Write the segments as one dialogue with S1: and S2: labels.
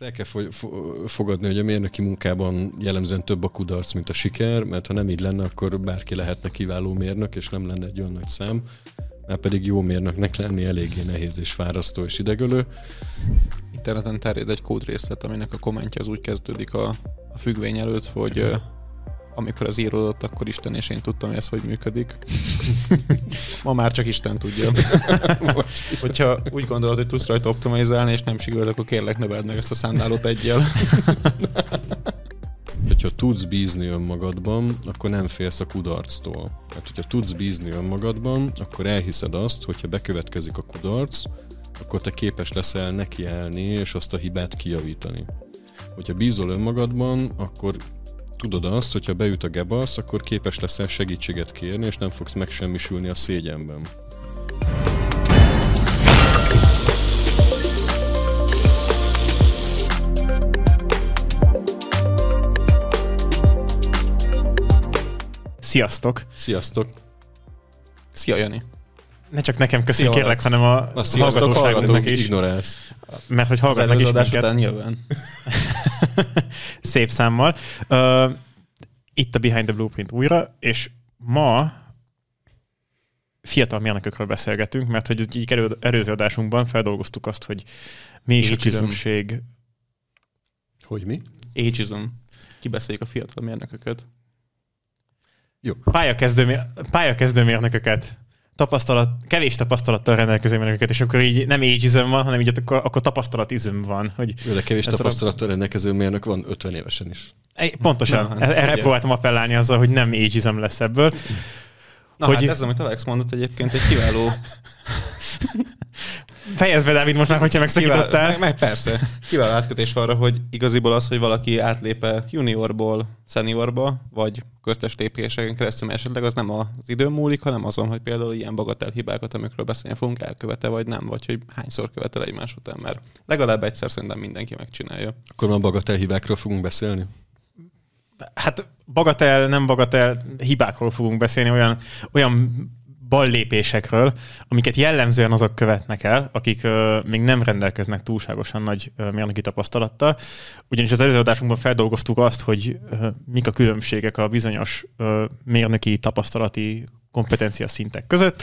S1: El kell fo- fogadni, hogy a mérnöki munkában jellemzően több a kudarc, mint a siker, mert ha nem így lenne, akkor bárki lehetne kiváló mérnök, és nem lenne egy olyan nagy szám. Már pedig jó mérnöknek lenni eléggé nehéz és fárasztó és idegölő.
S2: Interneten terjed egy kódrészlet, aminek a kommentje az úgy kezdődik a, a függvény előtt, hogy amikor az íródott, akkor Isten és én tudtam, hogy ez hogy működik. Ma már csak Isten tudja. Hogyha úgy gondolod, hogy tudsz rajta optimalizálni, és nem sikerült, akkor kérlek növeld meg ezt a szándálót egyel.
S1: hogyha tudsz bízni önmagadban, akkor nem félsz a kudarctól. Hát, hogyha tudsz bízni önmagadban, akkor elhiszed azt, hogyha bekövetkezik a kudarc, akkor te képes leszel nekiállni és azt a hibát kijavítani. Hogyha bízol önmagadban, akkor tudod azt, hogyha beüt a gebasz, akkor képes leszel segítséget kérni, és nem fogsz megsemmisülni a szégyenben.
S3: Sziasztok!
S1: Sziasztok!
S2: Szia, Jani!
S3: Ne csak nekem köszönjük, kérlek, hanem a, a hallgatóságnak is.
S1: Ignorálsz.
S3: Mert hogy hallgatnak is minket.
S2: után nyilván.
S3: Szép számmal. Uh, itt a Behind the Blueprint újra, és ma fiatal mérnökökről beszélgetünk, mert hogy egy előző adásunkban feldolgoztuk azt, hogy mi is Ageism. a különbség.
S1: Hogy mi?
S2: Ageism. Kibeszéljük a fiatal mérnököket.
S3: Jó. Pályakezdő, pályakezdő mérnököket tapasztalat, kevés tapasztalattal rendelkező mérnököket, és akkor így nem ageism van, hanem így akkor, akkor tapasztalatizm van. Hogy
S1: Jó, de kevés tapasztalattal a... rendelkező mérnök van 50 évesen is.
S3: Pontosan. Na, hát, Erre ugye. próbáltam appellálni azzal, hogy nem ageism lesz ebből.
S2: Na hogy... hát ez, amit Alex mondott egyébként, egy kiváló
S3: Fejezd be, Dávid, most már, hogyha megszakítottál.
S2: Meg, meg, persze. Kiváló átkötés arra, hogy igaziból az, hogy valaki átlépe juniorból seniorba, vagy köztes lépéseken keresztül, mert esetleg az nem az idő múlik, hanem azon, hogy például ilyen bagatel hibákat, amikről beszélni fogunk, elkövete, vagy nem, vagy hogy hányszor követel egymás után, mert legalább egyszer szerintem mindenki megcsinálja.
S1: Akkor már bagatel hibákról fogunk beszélni?
S3: Hát bagatel, nem bagatel hibákról fogunk beszélni, olyan, olyan ballépésekről, amiket jellemzően azok követnek el, akik uh, még nem rendelkeznek túlságosan nagy uh, mérnöki tapasztalattal. Ugyanis az előző adásunkban feldolgoztuk azt, hogy uh, mik a különbségek a bizonyos uh, mérnöki tapasztalati kompetencia szintek között.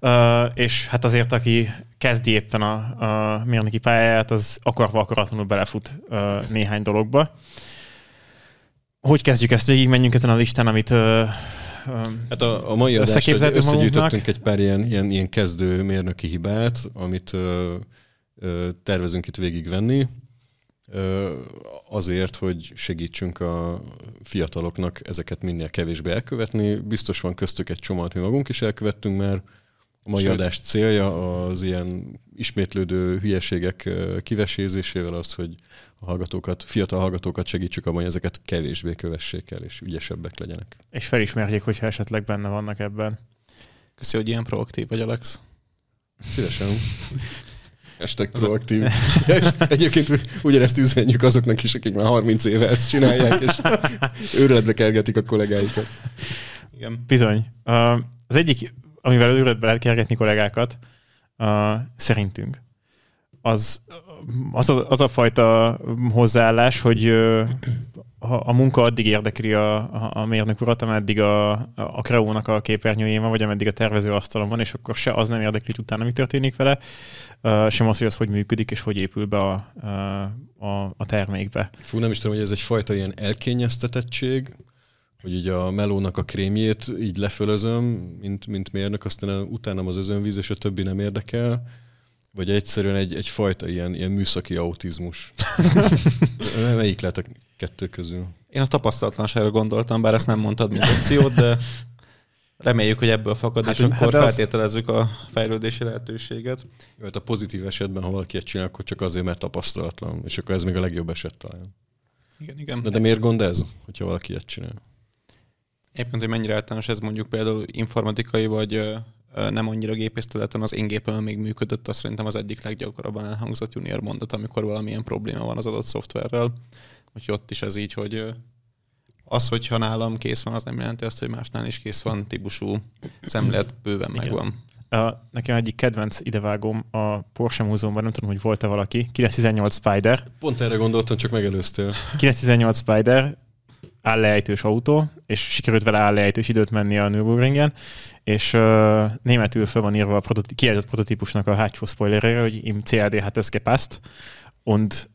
S3: Uh, és hát azért, aki kezdi éppen a, a mérnöki pályáját, az akarva akaratlanul belefut uh, néhány dologba. Hogy kezdjük ezt végig, menjünk ezen a listán, amit uh,
S1: Hát a, a mai adásra összegyűjtöttünk egy pár ilyen, ilyen, ilyen kezdő mérnöki hibát, amit ö, ö, tervezünk itt végigvenni, ö, azért, hogy segítsünk a fiataloknak ezeket minél kevésbé elkövetni. Biztos van köztük egy csomó, mi magunk is elkövettünk már. A mai Sőt. adás célja az ilyen ismétlődő hülyeségek kivesézésével az, hogy a hallgatókat, fiatal hallgatókat segítsük abban, hogy ezeket kevésbé kövessék el, és ügyesebbek legyenek.
S3: És felismerjék, hogyha esetleg benne vannak ebben.
S2: Köszi, hogy ilyen proaktív vagy, Alex.
S1: Szívesen. Estek proaktív. és egyébként ugyanezt üzenjük azoknak is, akik már 30 éve ezt csinálják, és őrületbe kergetik a kollégáikat.
S3: Igen. Bizony. Az egyik, amivel őrületbe lehet kergetni kollégákat, szerintünk, az az a, az a fajta hozzáállás, hogy a, a munka addig érdekli a, a, a mérnök urat, ameddig a, a kreónak a képernyőjén van, vagy ameddig a tervező asztalon van, és akkor se az nem érdekli, utána mi történik vele, sem az, hogy az hogy működik, és hogy épül be a, a, a termékbe.
S1: Fú, nem is tudom, hogy ez egyfajta ilyen elkényeztetettség, hogy így a melónak a krémjét így lefölözöm, mint, mint mérnök, aztán utána az özönvíz, és a többi nem érdekel vagy egyszerűen egy, egyfajta ilyen, ilyen műszaki autizmus. Melyik lehet a kettő közül?
S2: Én a tapasztalatlanságra gondoltam, bár ezt nem mondtad, mint opciót, de reméljük, hogy ebből fakad, hát, és hát akkor az... feltételezzük a fejlődési lehetőséget.
S1: Jó, hát a pozitív esetben, ha valaki ezt csinál, akkor csak azért, mert tapasztalatlan, és akkor ez még a legjobb eset talán.
S2: Igen, igen.
S1: De, de miért gond ez, hogyha valaki ezt csinál?
S2: Éppen, hogy mennyire általános ez mondjuk például informatikai vagy nem annyira gépészterületen az én gépem még működött, azt szerintem az egyik leggyakrabban elhangzott junior mondat, amikor valamilyen probléma van az adott szoftverrel. Úgyhogy ott is ez így, hogy az, hogyha nálam kész van, az nem jelenti azt, hogy másnál is kész van, típusú szemlélet bőven
S3: Igen.
S2: megvan.
S3: a, nekem egyik kedvenc idevágom a Porsche Múzeumban, nem tudom, hogy volt-e valaki, 918 Spider.
S1: Pont erre gondoltam, csak megelőztél.
S3: 918 Spider, állejtős autó, és sikerült vele állejtős időt menni a Nürburgringen, és uh, németül fel van írva a prototí- kiállított prototípusnak a hátsó spoilerére, hogy im CAD hat es gepasst, und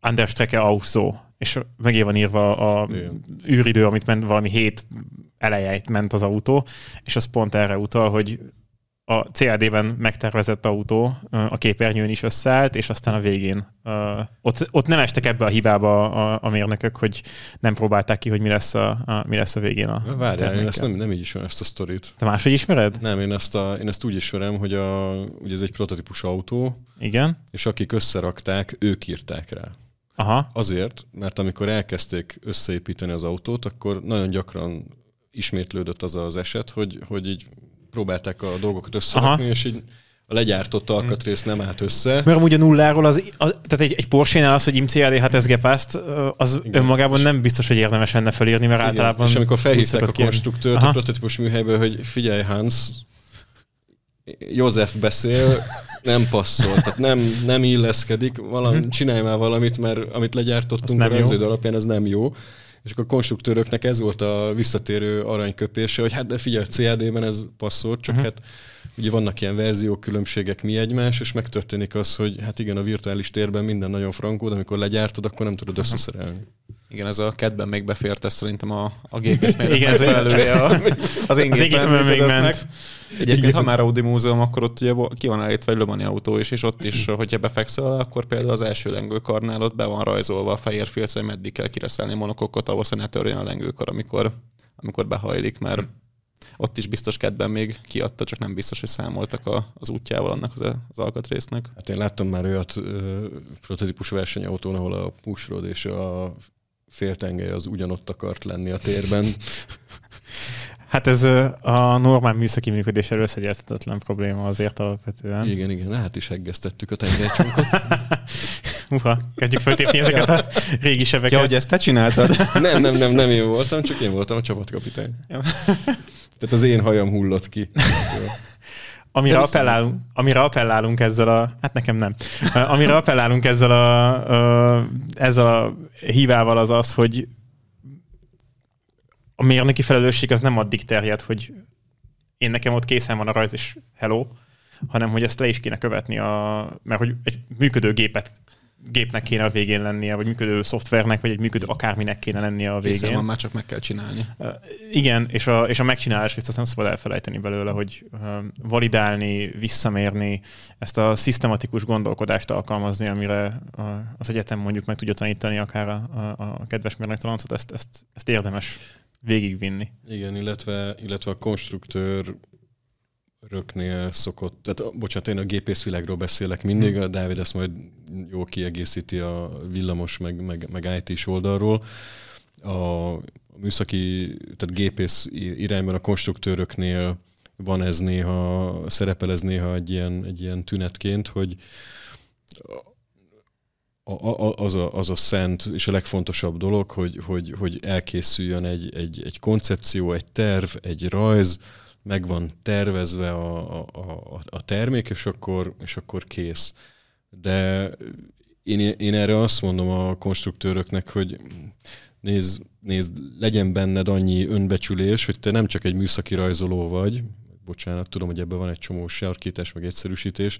S3: an der Strecke auch so. És megé van írva a Igen. űridő, amit ment valami hét elejeit ment az autó, és az pont erre utal, hogy a CAD-ben megtervezett autó a képernyőn is összeállt, és aztán a végén ott, ott nem estek ebbe a hibába a, a mérnökök, hogy nem próbálták ki, hogy mi lesz a, a, mi lesz a végén a
S1: Várjál, én ezt nem, nem így ismerem ezt a sztorit.
S3: Te máshogy ismered?
S1: Nem, én ezt, a, én ezt úgy ismerem, hogy a, ugye ez egy prototípus autó,
S3: Igen.
S1: és akik összerakták, ők írták rá.
S3: Aha.
S1: Azért, mert amikor elkezdték összeépíteni az autót, akkor nagyon gyakran ismétlődött az az eset, hogy, hogy így próbálták a dolgokat összerakni, Aha. és így a legyártott alkatrész nem állt össze.
S3: Mert amúgy a nulláról, az, a, tehát egy, egy Porsche-nál az, hogy IMCAD ez gepászt, az Igen. önmagában nem biztos, hogy érdemes enne felírni, mert Igen. általában...
S1: És amikor felhívták a konstruktőrt a prototípus műhelyből, hogy figyelj Hans, József beszél, nem passzol, tehát nem, nem illeszkedik, valami, mhm. csinálj már valamit, mert amit legyártottunk a rajződ alapján, ez nem jó. És akkor a konstruktőröknek ez volt a visszatérő aranyköpése, hogy hát de figyelj, CAD-ben ez passzolt, csak uh-huh. hát ugye vannak ilyen verziók, különbségek mi egymás, és megtörténik az, hogy hát igen, a virtuális térben minden nagyon frankó, de amikor legyártod, akkor nem tudod összeszerelni.
S2: Igen, ez a kedben még befért, ez szerintem a, a gépész megfelelője a, az én gépen még ment. Egyébként, Igen. ha már Audi múzeum, akkor ott ugye ki van állítva egy Lomani autó is, és ott is, hogyha befekszel, akkor például az első lengőkarnál ott be van rajzolva a fehér filc, hogy meddig kell kireszelni a monokokot, ahhoz, hogy ne törjön a lengőkar, amikor, amikor behajlik, mert ott is biztos kedben még kiadta, csak nem biztos, hogy számoltak a, az útjával annak az, az alkatrésznek.
S1: Hát én láttam már olyat ö, prototípus versenyautón, ahol a pushrod és a féltengely az ugyanott akart lenni a térben.
S3: Hát ez a normál műszaki működés előszegyeztetetlen probléma azért alapvetően.
S1: Igen, igen, hát is heggeztettük a tengelycsonkot.
S3: Uha, kezdjük föltépni ezeket a régi sebeket.
S2: Ja, hogy ezt te csináltad?
S1: nem, nem, nem, nem én voltam, csak én voltam a csapatkapitány. Tehát az én hajam hullott ki.
S3: Amire appellálunk, amire appellálunk ezzel a... Hát nekem nem. Amire appellálunk ezzel a, a, ezzel a hívával az az, hogy a mérnöki felelősség az nem addig terjed, hogy én nekem ott készen van a rajz, és hello, hanem hogy ezt le is kéne követni, a, mert hogy egy működő gépet gépnek kéne a végén lennie, vagy működő szoftvernek, vagy egy működő akárminek kéne lennie a végén. Készen
S2: van, már csak meg kell csinálni. Uh,
S3: igen, és a, és a megcsinálás részt azt nem szabad elfelejteni belőle, hogy uh, validálni, visszamérni, ezt a szisztematikus gondolkodást alkalmazni, amire uh, az egyetem mondjuk meg tudja tanítani akár a, a, a kedves mérnöktalancot, ezt, ezt, ezt érdemes végigvinni.
S1: Igen, illetve, illetve a konstruktőr röknél szokott, tehát bocsánat, én a gépészvilágról beszélek mindig, hmm. a Dávid ezt majd jó kiegészíti a villamos, meg, meg, meg IT-s oldalról. A műszaki, tehát gépész irányban a konstruktőröknél van ez néha, szerepel ez néha egy ilyen, egy ilyen tünetként, hogy a, a, az, a, az a szent és a legfontosabb dolog, hogy, hogy, hogy elkészüljön egy, egy, egy koncepció, egy terv, egy rajz, meg van tervezve a, a, a, a termék, és akkor, és akkor kész. De én, én erre azt mondom a konstruktőröknek, hogy nézd, nézd, legyen benned annyi önbecsülés, hogy te nem csak egy műszaki rajzoló vagy, bocsánat, tudom, hogy ebben van egy csomó sarkítás, meg egyszerűsítés,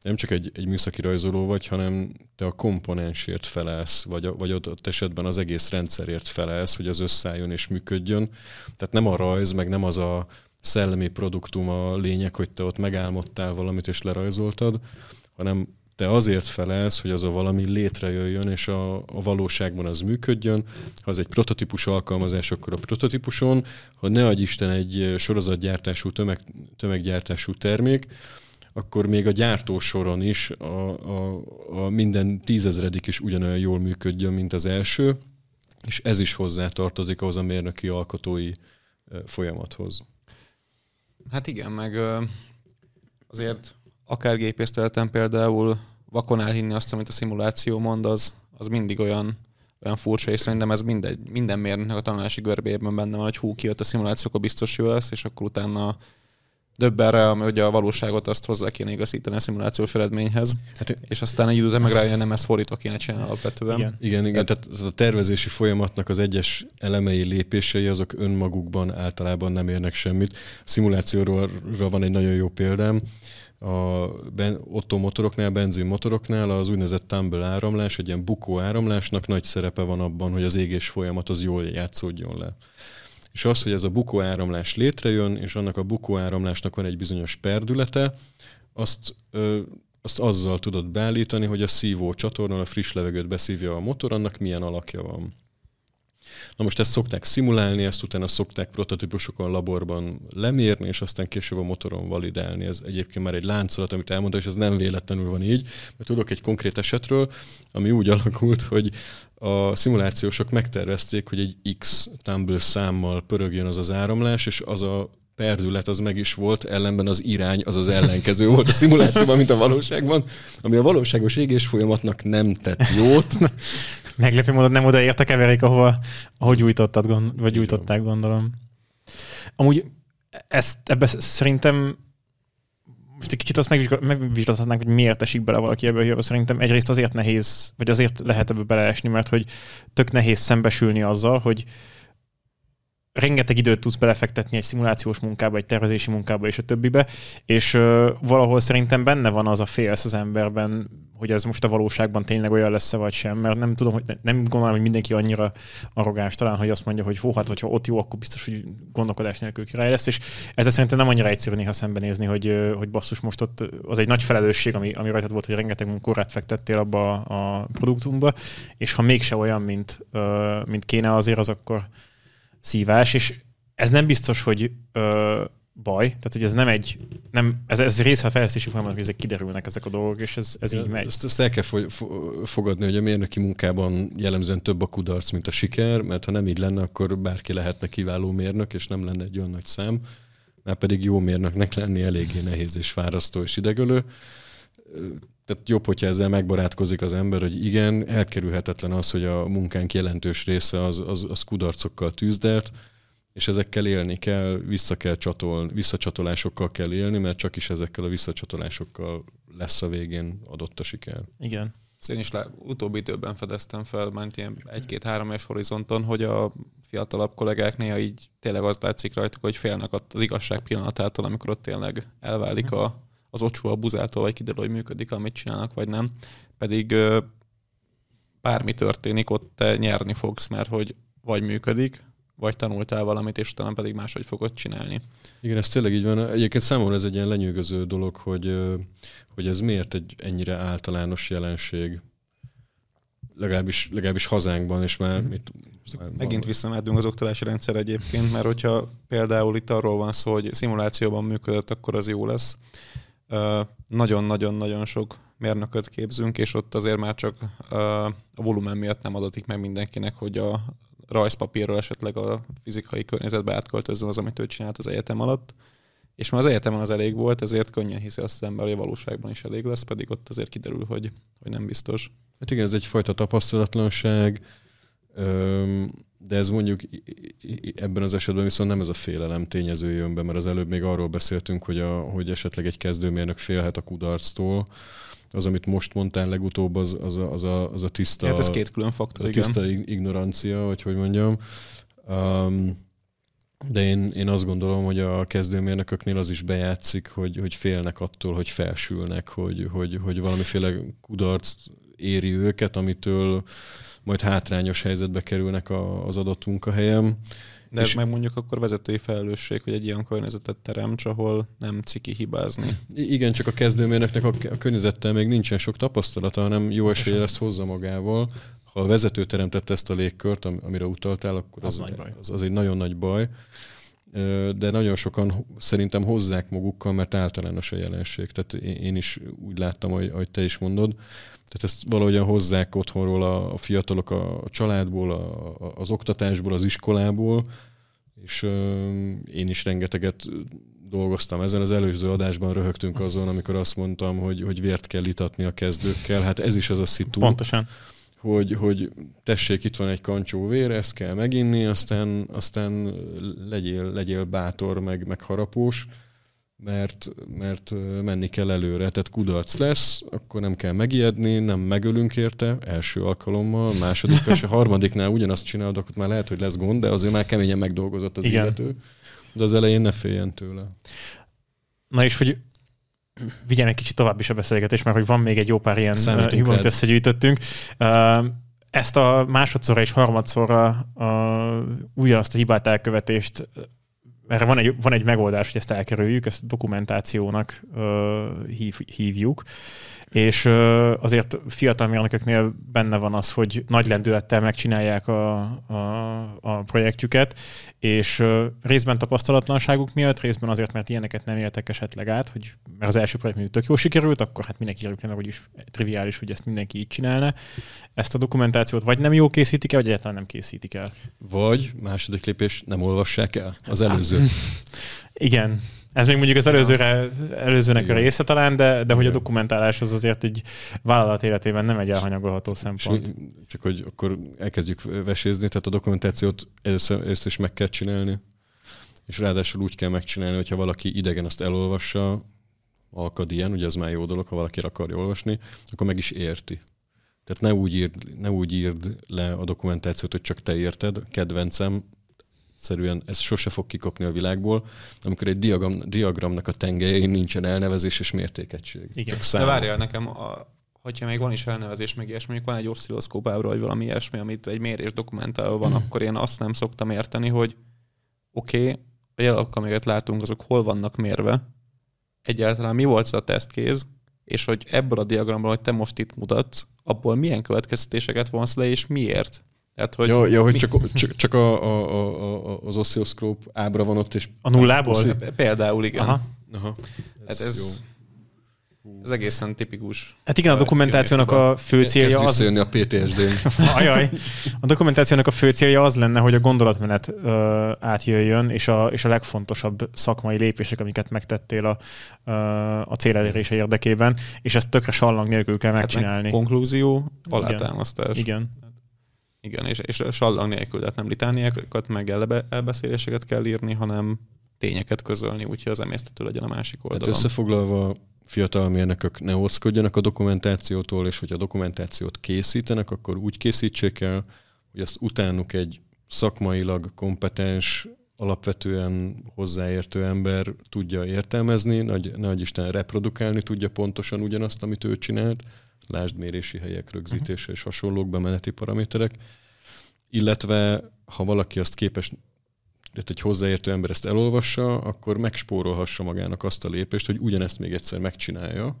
S1: nem csak egy, egy műszaki rajzoló vagy, hanem te a komponensért felelsz, vagy, vagy ott esetben az egész rendszerért felelsz, hogy az összeálljon és működjön. Tehát nem a rajz, meg nem az a szellemi produktum a lényeg, hogy te ott megálmodtál valamit és lerajzoltad, hanem te azért felelsz, hogy az a valami létrejöjjön, és a, a valóságban az működjön. Ha az egy prototípus alkalmazás, akkor a prototípuson, ha ne adj Isten egy sorozatgyártású, tömeg, tömeggyártású termék, akkor még a gyártósoron is a, a, a minden tízezredik is ugyanolyan jól működjön, mint az első, és ez is hozzá tartozik ahhoz a mérnöki alkotói folyamathoz.
S2: Hát igen, meg azért akár gépészteleten például vakon elhinni azt, amit a szimuláció mond, az, az mindig olyan, olyan furcsa, és szerintem ez mindegy, minden mérnöknek a tanulási görbében benne van, hogy hú, kijött a szimuláció, akkor biztos jó lesz, és akkor utána Döbbenre, ami ugye a valóságot azt hozzá kéne igazítani a szimulációs eredményhez, hát, és aztán egy időt meg rájön, nem ezt fordítva kéne csinálni alapvetően.
S1: Igen, igen, igen tehát, tehát a tervezési folyamatnak az egyes elemei, lépései azok önmagukban általában nem érnek semmit. A szimulációról van egy nagyon jó példám, a ben, Otto motoroknál, benzinmotoroknál az úgynevezett tumble áramlás, egy ilyen bukó áramlásnak nagy szerepe van abban, hogy az égés folyamat az jól játszódjon le. És az, hogy ez a bukó áramlás létrejön, és annak a bukó áramlásnak van egy bizonyos perdülete, azt, ö, azt azzal tudod beállítani, hogy a szívó csatornán a friss levegőt beszívja a motor, annak milyen alakja van. Na most ezt szokták szimulálni, ezt utána szokták prototípusokon laborban lemérni, és aztán később a motoron validálni. Ez egyébként már egy láncolat, amit elmondta, és ez nem véletlenül van így, mert tudok egy konkrét esetről, ami úgy alakult, hogy a szimulációsok megtervezték, hogy egy X tumble számmal pörögjön az az áramlás, és az a perdület az meg is volt, ellenben az irány az az ellenkező volt a szimulációban, mint a valóságban, ami a valóságos égés folyamatnak nem tett jót.
S3: Meglepő módon nem oda a keverék, ahova, ahogy gyújtottad, gond, vagy gyújtották, gondolom. Amúgy ezt ebbe szerintem most egy kicsit azt megvizsgálhatnánk, hogy miért esik bele valaki ebbe a Szerintem egyrészt azért nehéz, vagy azért lehet ebbe beleesni, mert hogy tök nehéz szembesülni azzal, hogy rengeteg időt tudsz belefektetni egy szimulációs munkába, egy tervezési munkába és a többibe, és uh, valahol szerintem benne van az a félsz az emberben, hogy ez most a valóságban tényleg olyan lesz vagy sem, mert nem tudom, hogy nem gondolom, hogy mindenki annyira arrogáns talán, hogy azt mondja, hogy hó, hát hogyha ott jó, akkor biztos, hogy gondolkodás nélkül király lesz, és ezzel szerintem nem annyira egyszerű néha szembenézni, hogy, hogy basszus most ott az egy nagy felelősség, ami, ami rajtad volt, hogy rengeteg munkórát fektettél abba a produktumba, és ha mégse olyan, mint, mint kéne azért, az akkor szívás, és ez nem biztos, hogy ö, baj, tehát hogy ez nem egy, nem, ez, ez része a fejlesztési folyamatnak, hogy ezek kiderülnek ezek a dolgok, és ez, ez így megy.
S1: Ezt, ezt el kell fogadni, hogy a mérnöki munkában jellemzően több a kudarc, mint a siker, mert ha nem így lenne, akkor bárki lehetne kiváló mérnök, és nem lenne egy olyan nagy szám, mert pedig jó mérnöknek lenni eléggé nehéz és fárasztó és idegölő. Tehát jobb, hogyha ezzel megbarátkozik az ember, hogy igen, elkerülhetetlen az, hogy a munkánk jelentős része az, az, az kudarcokkal tűzdelt, és ezekkel élni kell, vissza kell csatolni, visszacsatolásokkal kell élni, mert csak is ezekkel a visszacsatolásokkal lesz a végén adott a siker.
S3: Igen.
S2: Ezt én is le, utóbbi időben fedeztem fel, ment ilyen egy-két-három éves horizonton, hogy a fiatalabb kollégák néha így tényleg az látszik rajtuk, hogy félnek az igazság pillanatától, amikor ott tényleg elválik a, az ocsó a buzától, vagy kiderül, hogy működik, amit csinálnak, vagy nem. Pedig bármi történik, ott te nyerni fogsz, mert hogy vagy működik, vagy tanultál valamit, és utána pedig máshogy fogod csinálni.
S1: Igen, ez tényleg így van. Egyébként számomra ez egy ilyen lenyűgöző dolog, hogy, hogy ez miért egy ennyire általános jelenség legalábbis, legalábbis hazánkban, és már... Mm. Mit,
S2: már Megint visszamehetünk az oktatási rendszer egyébként, mert hogyha például itt arról van szó, hogy szimulációban működött, akkor az jó lesz. Nagyon-nagyon-nagyon sok mérnököt képzünk, és ott azért már csak a volumen miatt nem adatik meg mindenkinek, hogy a rajzpapírról esetleg a fizikai környezetbe átköltözzen az, amit ő csinált az egyetem alatt. És már az egyetemen az elég volt, ezért könnyen hiszi azt az ember, hogy a valóságban is elég lesz, pedig ott azért kiderül, hogy, hogy nem biztos.
S1: Hát igen, ez egyfajta tapasztalatlanság, de ez mondjuk ebben az esetben viszont nem ez a félelem tényező jön be, mert az előbb még arról beszéltünk, hogy, a, hogy esetleg egy kezdőmérnök félhet a kudarctól, az, amit most mondtál legutóbb, az, az, a, az, a, az a tiszta...
S2: Hát ez két külön faktor,
S1: a tiszta igen. ignorancia, vagy hogy mondjam. Um, de én, én azt gondolom, hogy a kezdőmérnököknél az is bejátszik, hogy, hogy félnek attól, hogy felsülnek, hogy, hogy, hogy valamiféle kudarc éri őket, amitől majd hátrányos helyzetbe kerülnek a, az adott munkahelyem.
S2: De ez meg mondjuk akkor vezetői felelősség, hogy egy ilyen környezetet teremts, ahol nem ciki hibázni.
S1: Igen, csak a kezdőmérnöknek a, a környezettel még nincsen sok tapasztalata, hanem jó esélye ezt hozza magával. Ha a vezető teremtette ezt a légkört, amire utaltál, akkor az, az, az, az egy nagyon nagy baj. De nagyon sokan szerintem hozzák magukkal, mert általános a jelenség. Tehát én is úgy láttam, hogy, ahogy te is mondod, tehát ezt valahogyan hozzák otthonról a, fiatalok a, családból, a, az oktatásból, az iskolából, és én is rengeteget dolgoztam ezen. Az előző adásban röhögtünk azon, amikor azt mondtam, hogy, hogy vért kell itatni a kezdőkkel. Hát ez is az a szitu.
S3: Pontosan.
S1: Hogy, hogy tessék, itt van egy kancsó vér, ezt kell meginni, aztán, aztán legyél, legyél bátor, meg, meg harapós mert, mert menni kell előre, tehát kudarc lesz, akkor nem kell megijedni, nem megölünk érte első alkalommal, második és a harmadiknál ugyanazt csinálod, akkor már lehet, hogy lesz gond, de azért már keményen megdolgozott az Igen. illető. De az elején ne féljen tőle.
S3: Na és hogy vigyen egy kicsit tovább is a beszélgetés, mert hogy van még egy jó pár ilyen humort összegyűjtöttünk. Ezt a másodszorra és harmadszorra a, ugyanazt a hibát elkövetést erre van egy, van egy megoldás, hogy ezt elkerüljük, ezt dokumentációnak uh, hív, hívjuk és azért fiatal mérnököknél benne van az, hogy nagy lendülettel megcsinálják a, a, a projektjüket, és részben tapasztalatlanságuk miatt, részben azért, mert ilyeneket nem éltek esetleg át, hogy mert az első projekt tök jó sikerült, akkor hát mindenki meg, hogy is triviális, hogy ezt mindenki így csinálna. Ezt a dokumentációt vagy nem jó készítik el, vagy egyáltalán nem készítik el.
S1: Vagy második lépés, nem olvassák el az előző.
S3: Igen, ez még mondjuk az előzőre, előzőnek Igen. a része talán, de, de hogy a dokumentálás az azért egy vállalat életében nem egy elhanyagolható szempont.
S1: Csak hogy akkor elkezdjük vesézni, tehát a dokumentációt először, először is meg kell csinálni, és ráadásul úgy kell megcsinálni, hogyha valaki idegen azt elolvassa, alkad ilyen, ugye ez már jó dolog, ha valaki akarja olvasni, akkor meg is érti. Tehát ne úgy, írd, ne úgy írd le a dokumentációt, hogy csak te érted, kedvencem, egyszerűen ez sose fog kikopni a világból, amikor egy diagram, diagramnak a tengelyein nincsen elnevezés és mértékegység.
S2: Igen. De várjál, nekem, a, hogyha még van is elnevezés, meg ilyesmi, mondjuk van egy oszcilloszkóp ábra, vagy valami ilyesmi, amit egy mérés dokumentálva van, mm. akkor én azt nem szoktam érteni, hogy oké, okay, a jelak, amiket látunk, azok hol vannak mérve, egyáltalán mi volt a tesztkéz, és hogy ebből a diagramból, hogy te most itt mutatsz, abból milyen következtetéseket vonsz le, és miért?
S1: Tehát, hogy ja, ja, hogy mi... csak, csak, csak a, a, a, az oszcilloszkóp ábra van ott, és...
S3: A nullából?
S2: Például, igen. Aha. Aha. Ez, hát ez, jó. Ez egészen tipikus.
S3: Hát igen, a dokumentációnak a fő célja
S1: az... a PTSD-n.
S3: Ajaj. A dokumentációnak a fő célja az lenne, hogy a gondolatmenet ö, átjöjjön, és a, és a legfontosabb szakmai lépések, amiket megtettél a, ö, a cél elérése érdekében, és ezt tökre sallang nélkül kell megcsinálni. Hát
S2: konklúzió, alátámasztás.
S3: Igen. igen.
S2: Igen, és, és sallang nélkül, tehát nem litániákat, meg elbe, elbeszéléseket kell írni, hanem tényeket közölni, úgyhogy az emésztető legyen a másik oldalon.
S1: Tehát összefoglalva, fiatal mérnökök ne óckodjanak a dokumentációtól, és hogy a dokumentációt készítenek, akkor úgy készítsék el, hogy azt utánuk egy szakmailag kompetens, alapvetően hozzáértő ember tudja értelmezni, nagy, nagy Isten reprodukálni tudja pontosan ugyanazt, amit ő csinált, lásd mérési helyek rögzítése uh-huh. és hasonlók, bemeneti paraméterek, illetve ha valaki azt képes, tehát egy hozzáértő ember ezt elolvassa, akkor megspórolhassa magának azt a lépést, hogy ugyanezt még egyszer megcsinálja,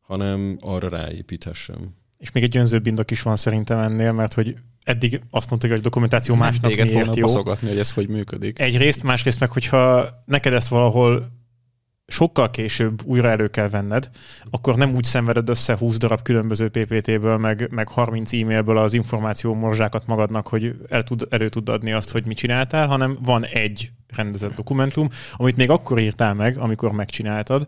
S1: hanem arra ráépíthessem.
S3: És még egy önzőbb indok is van szerintem ennél, mert hogy eddig azt mondta, hogy a dokumentáció másnak miért jó.
S2: hogy ez hogy működik.
S3: Egyrészt, másrészt meg, hogyha neked ezt valahol sokkal később újra elő kell venned, akkor nem úgy szenveded össze 20 darab különböző PPT-ből, meg, meg 30 e-mailből az információ morzsákat magadnak, hogy el tud, elő tud adni azt, hogy mit csináltál, hanem van egy rendezett dokumentum, amit még akkor írtál meg, amikor megcsináltad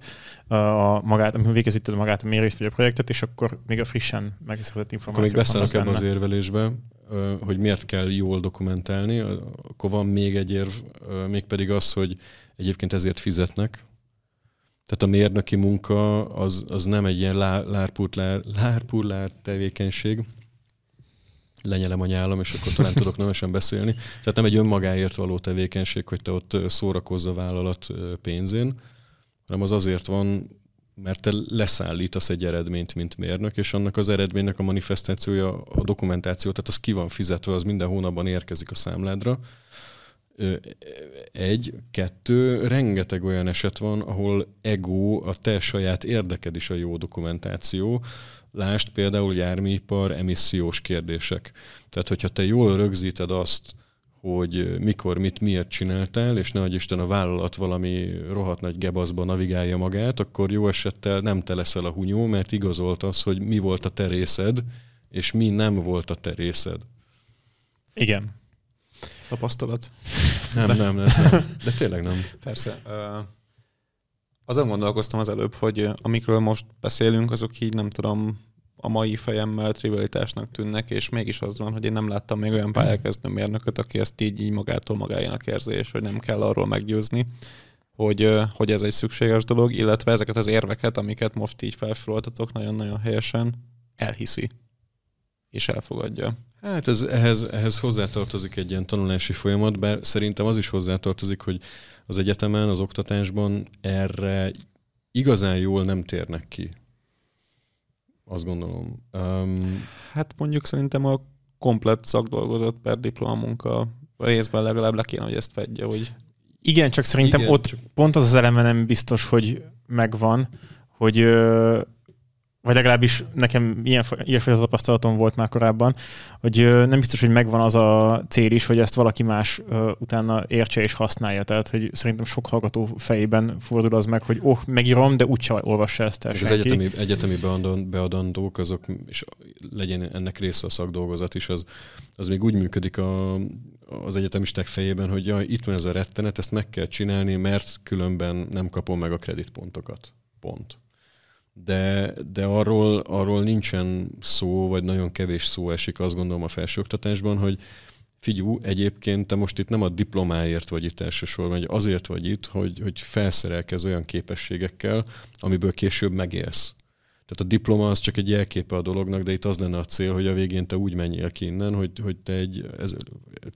S3: a magát, amikor végezíted magát a mérést vagy a projektet, és akkor még a frissen megszerzett információ.
S1: Akkor még beszélnek ebbe az érvelésbe, hogy miért kell jól dokumentálni, akkor van még egy érv, mégpedig az, hogy egyébként ezért fizetnek, tehát a mérnöki munka az, az nem egy ilyen lárpullár, lárpullár tevékenység, lenyelem a nyálam, és akkor talán tudok nemesen beszélni. Tehát nem egy önmagáért való tevékenység, hogy te ott szórakozz a vállalat pénzén, hanem az azért van, mert te leszállítasz egy eredményt, mint mérnök, és annak az eredménynek a manifestációja, a dokumentáció, tehát az ki van fizetve, az minden hónapban érkezik a számládra, egy, kettő, rengeteg olyan eset van, ahol ego, a te saját érdeked is a jó dokumentáció. Lást például járműipar, emissziós kérdések. Tehát, hogyha te jól rögzíted azt, hogy mikor, mit, miért csináltál, és ne Isten a vállalat valami rohadt nagy gebaszba navigálja magát, akkor jó esettel nem te leszel a hunyó, mert igazolt az, hogy mi volt a te részed, és mi nem volt a te részed.
S3: Igen
S2: tapasztalat.
S1: Nem, de... nem, ez nem. De tényleg nem.
S2: Persze. Uh, azon gondolkoztam az előbb, hogy amikről most beszélünk, azok így nem tudom, a mai fejemmel trivialitásnak tűnnek, és mégis az van, hogy én nem láttam még olyan pályakezdő mérnököt, aki ezt így, így magától magáénak érzi, és hogy nem kell arról meggyőzni, hogy, hogy ez egy szükséges dolog, illetve ezeket az érveket, amiket most így felsoroltatok nagyon-nagyon helyesen, elhiszi és elfogadja.
S1: Hát ez, ehhez, ehhez hozzátartozik egy ilyen tanulási folyamat, bár szerintem az is hozzátartozik, hogy az egyetemen, az oktatásban erre igazán jól nem térnek ki. Azt gondolom. Um,
S2: hát mondjuk szerintem a komplet szakdolgozat per diplomamunka részben legalább le kéne, hogy ezt fedje, hogy...
S3: Igen, csak szerintem Igen, ott csak... pont az az eleme nem biztos, hogy megvan, hogy vagy legalábbis nekem ilyen, ilyesfajta tapasztalatom volt már korábban, hogy nem biztos, hogy megvan az a cél is, hogy ezt valaki más utána értse és használja. Tehát, hogy szerintem sok hallgató fejében fordul az meg, hogy oh, megírom, de úgyse olvassa ezt el
S1: Az egyetemi, egyetemi beadandók, azok, és legyen ennek része a szakdolgozat is, az, az még úgy működik a, az egyetemisták fejében, hogy ja, itt van ez a rettenet, ezt meg kell csinálni, mert különben nem kapom meg a kreditpontokat. Pont de, de arról, arról nincsen szó, vagy nagyon kevés szó esik azt gondolom a felsőoktatásban, hogy figyú, egyébként te most itt nem a diplomáért vagy itt elsősorban, hogy azért vagy itt, hogy, hogy felszerelkez olyan képességekkel, amiből később megélsz. Tehát a diploma az csak egy jelképe a dolognak, de itt az lenne a cél, hogy a végén te úgy menjél ki innen, hogy, hogy te, egy, ez,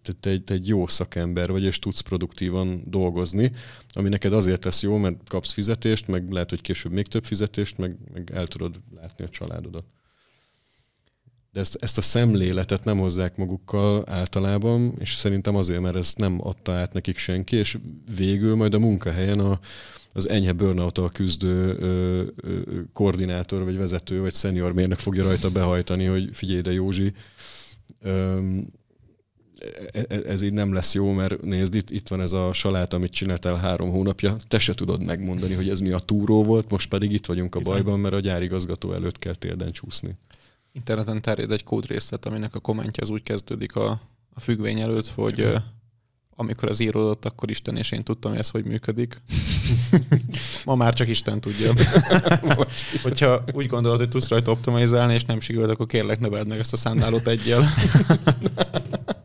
S1: te, te, te egy jó szakember vagy, és tudsz produktívan dolgozni, ami neked azért lesz jó, mert kapsz fizetést, meg lehet, hogy később még több fizetést, meg, meg el tudod látni a családodat. De ezt, ezt a szemléletet nem hozzák magukkal általában, és szerintem azért, mert ezt nem adta át nekik senki, és végül majd a munkahelyen a, az enyhe burnout küzdő ö, ö, koordinátor, vagy vezető, vagy szenior mérnök fogja rajta behajtani, hogy figyelj de Józsi, ö, e, e, ez így nem lesz jó, mert nézd, itt, itt van ez a salát, amit csináltál három hónapja, te se tudod megmondani, hogy ez mi a túró volt, most pedig itt vagyunk a bajban, mert a gyárigazgató előtt kell térden csúszni.
S2: Interneten terjed egy kódrészlet, aminek a kommentje az úgy kezdődik a, a függvény előtt, hogy amikor az íródott, akkor Isten és én tudtam, hogy ez hogy működik. Ma már csak Isten tudja. Hogyha úgy gondolod, hogy tudsz rajta optimalizálni, és nem sikerült, akkor kérlek növeld meg ezt a szándálót egyel.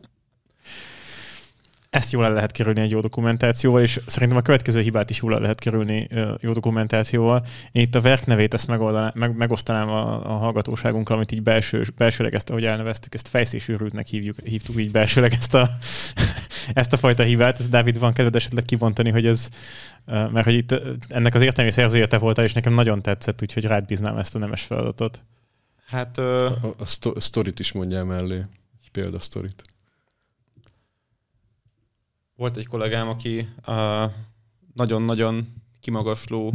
S3: ezt jól el lehet kerülni egy jó dokumentációval, és szerintem a következő hibát is jól el lehet kerülni jó dokumentációval. Én itt a verk nevét ezt meg, megosztanám a, a hallgatóságunkkal, amit így belső, belsőleg ezt, ahogy elneveztük, ezt fejszésűrültnek hívjuk, hívtuk így belsőleg ezt a, ezt a fajta hibát. Ez Dávid van kedved esetleg kivontani, hogy ez, mert hogy itt ennek az értelmi szerzője te voltál, és nekem nagyon tetszett, úgyhogy rád bíznám ezt a nemes feladatot.
S1: Hát... Uh... A, a sztorit is mondjál mellé, egy példasztorit.
S2: Volt egy kollégám, aki nagyon-nagyon kimagasló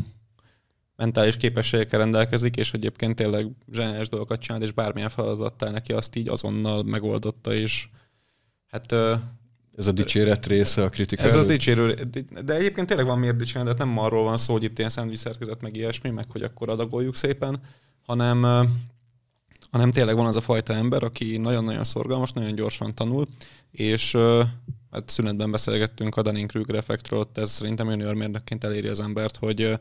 S2: mentális képességekkel rendelkezik, és egyébként tényleg zseniális dolgokat csinált, és bármilyen feladattál neki azt így azonnal megoldotta, és hát...
S1: Ez a dicséret része a kritika
S2: Ez a dicsérő, de egyébként tényleg van miért dicsérni, de nem arról van szó, hogy itt ilyen szendviszerkezet meg ilyesmi, meg hogy akkor adagoljuk szépen, hanem, hanem tényleg van az a fajta ember, aki nagyon-nagyon szorgalmas, nagyon gyorsan tanul, és hát szünetben beszélgettünk a Dunning-Kruger effektről, ott ez szerintem juniormérnökként eléri az embert, hogy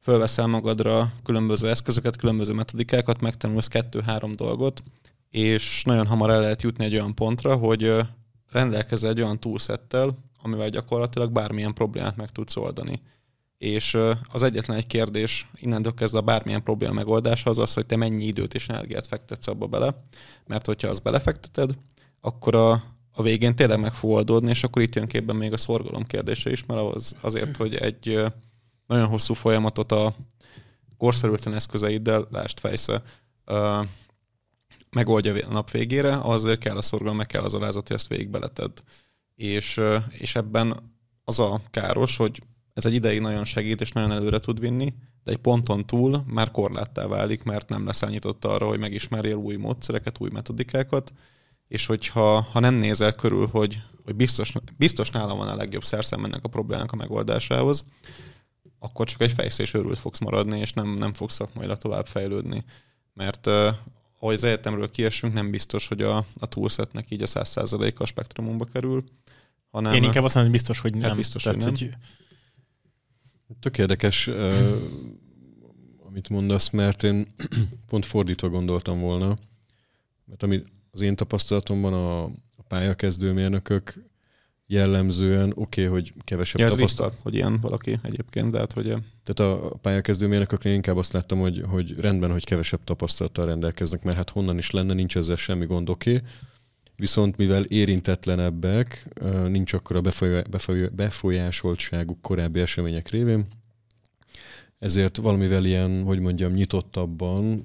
S2: fölveszel magadra különböző eszközöket, különböző metodikákat, megtanulsz kettő-három dolgot, és nagyon hamar el lehet jutni egy olyan pontra, hogy rendelkezel egy olyan túlszettel, amivel gyakorlatilag bármilyen problémát meg tudsz oldani. És az egyetlen egy kérdés innentől kezdve bármilyen probléma megoldása az az, hogy te mennyi időt és energiát fektetsz abba bele, mert hogyha azt belefekteted, akkor a, a végén tényleg meg fog oldódni, és akkor itt jön képben még a szorgalom kérdése is, mert az, azért, hogy egy nagyon hosszú folyamatot a korszerűtlen eszközeiddel, lást fejsze, megoldja a nap végére, azért kell a szorgalom, meg kell az alázat, hogy ezt végig beleted. És, és ebben az a káros, hogy ez egy ideig nagyon segít, és nagyon előre tud vinni, de egy ponton túl már korláttá válik, mert nem lesz nyitott arra, hogy megismerjél új módszereket, új metodikákat, és hogyha ha nem nézel körül, hogy, hogy biztos, biztos nálam van a legjobb szerszem ennek a problémának a megoldásához, akkor csak egy fejszés őrült fogsz maradni, és nem, nem fogsz szakmailag tovább fejlődni. Mert uh, ahogy az egyetemről kiesünk, nem biztos, hogy a, a túlszetnek így a 100%-a a spektrumumba kerül.
S3: Hanem, Én inkább azt mondom, hogy biztos, hogy hát nem. Hát
S2: biztos, Tehát, hogy nem. Hogy...
S1: Tök érdekes, uh, amit mondasz, mert én pont fordítva gondoltam volna. Mert ami, az én tapasztalatomban a, a pályakezdő mérnökök jellemzően oké, okay, hogy kevesebb
S2: ja, tapasztalat. hogy ilyen valaki egyébként, de hát hogy...
S1: Tehát a pályakezdő mérnököknél inkább azt láttam, hogy, hogy rendben, hogy kevesebb tapasztalattal rendelkeznek, mert hát honnan is lenne, nincs ezzel semmi gond, oké. Okay. Viszont mivel érintetlenebbek, nincs akkor a befolyásoltságuk korábbi események révén, ezért valamivel ilyen, hogy mondjam, nyitottabban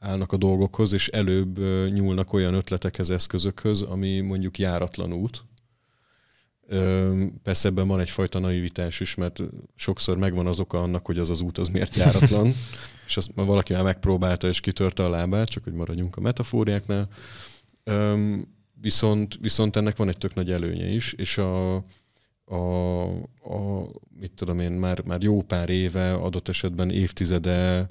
S1: állnak a dolgokhoz, és előbb nyúlnak olyan ötletekhez, eszközökhöz, ami mondjuk járatlan út. Persze ebben van egyfajta naivitás is, mert sokszor megvan az oka annak, hogy az az út az miért járatlan, és azt már valaki már megpróbálta és kitörte a lábát, csak hogy maradjunk a metafóriáknál. Viszont, viszont ennek van egy tök nagy előnye is, és a, a, a mit tudom én, már, már jó pár éve, adott esetben évtizede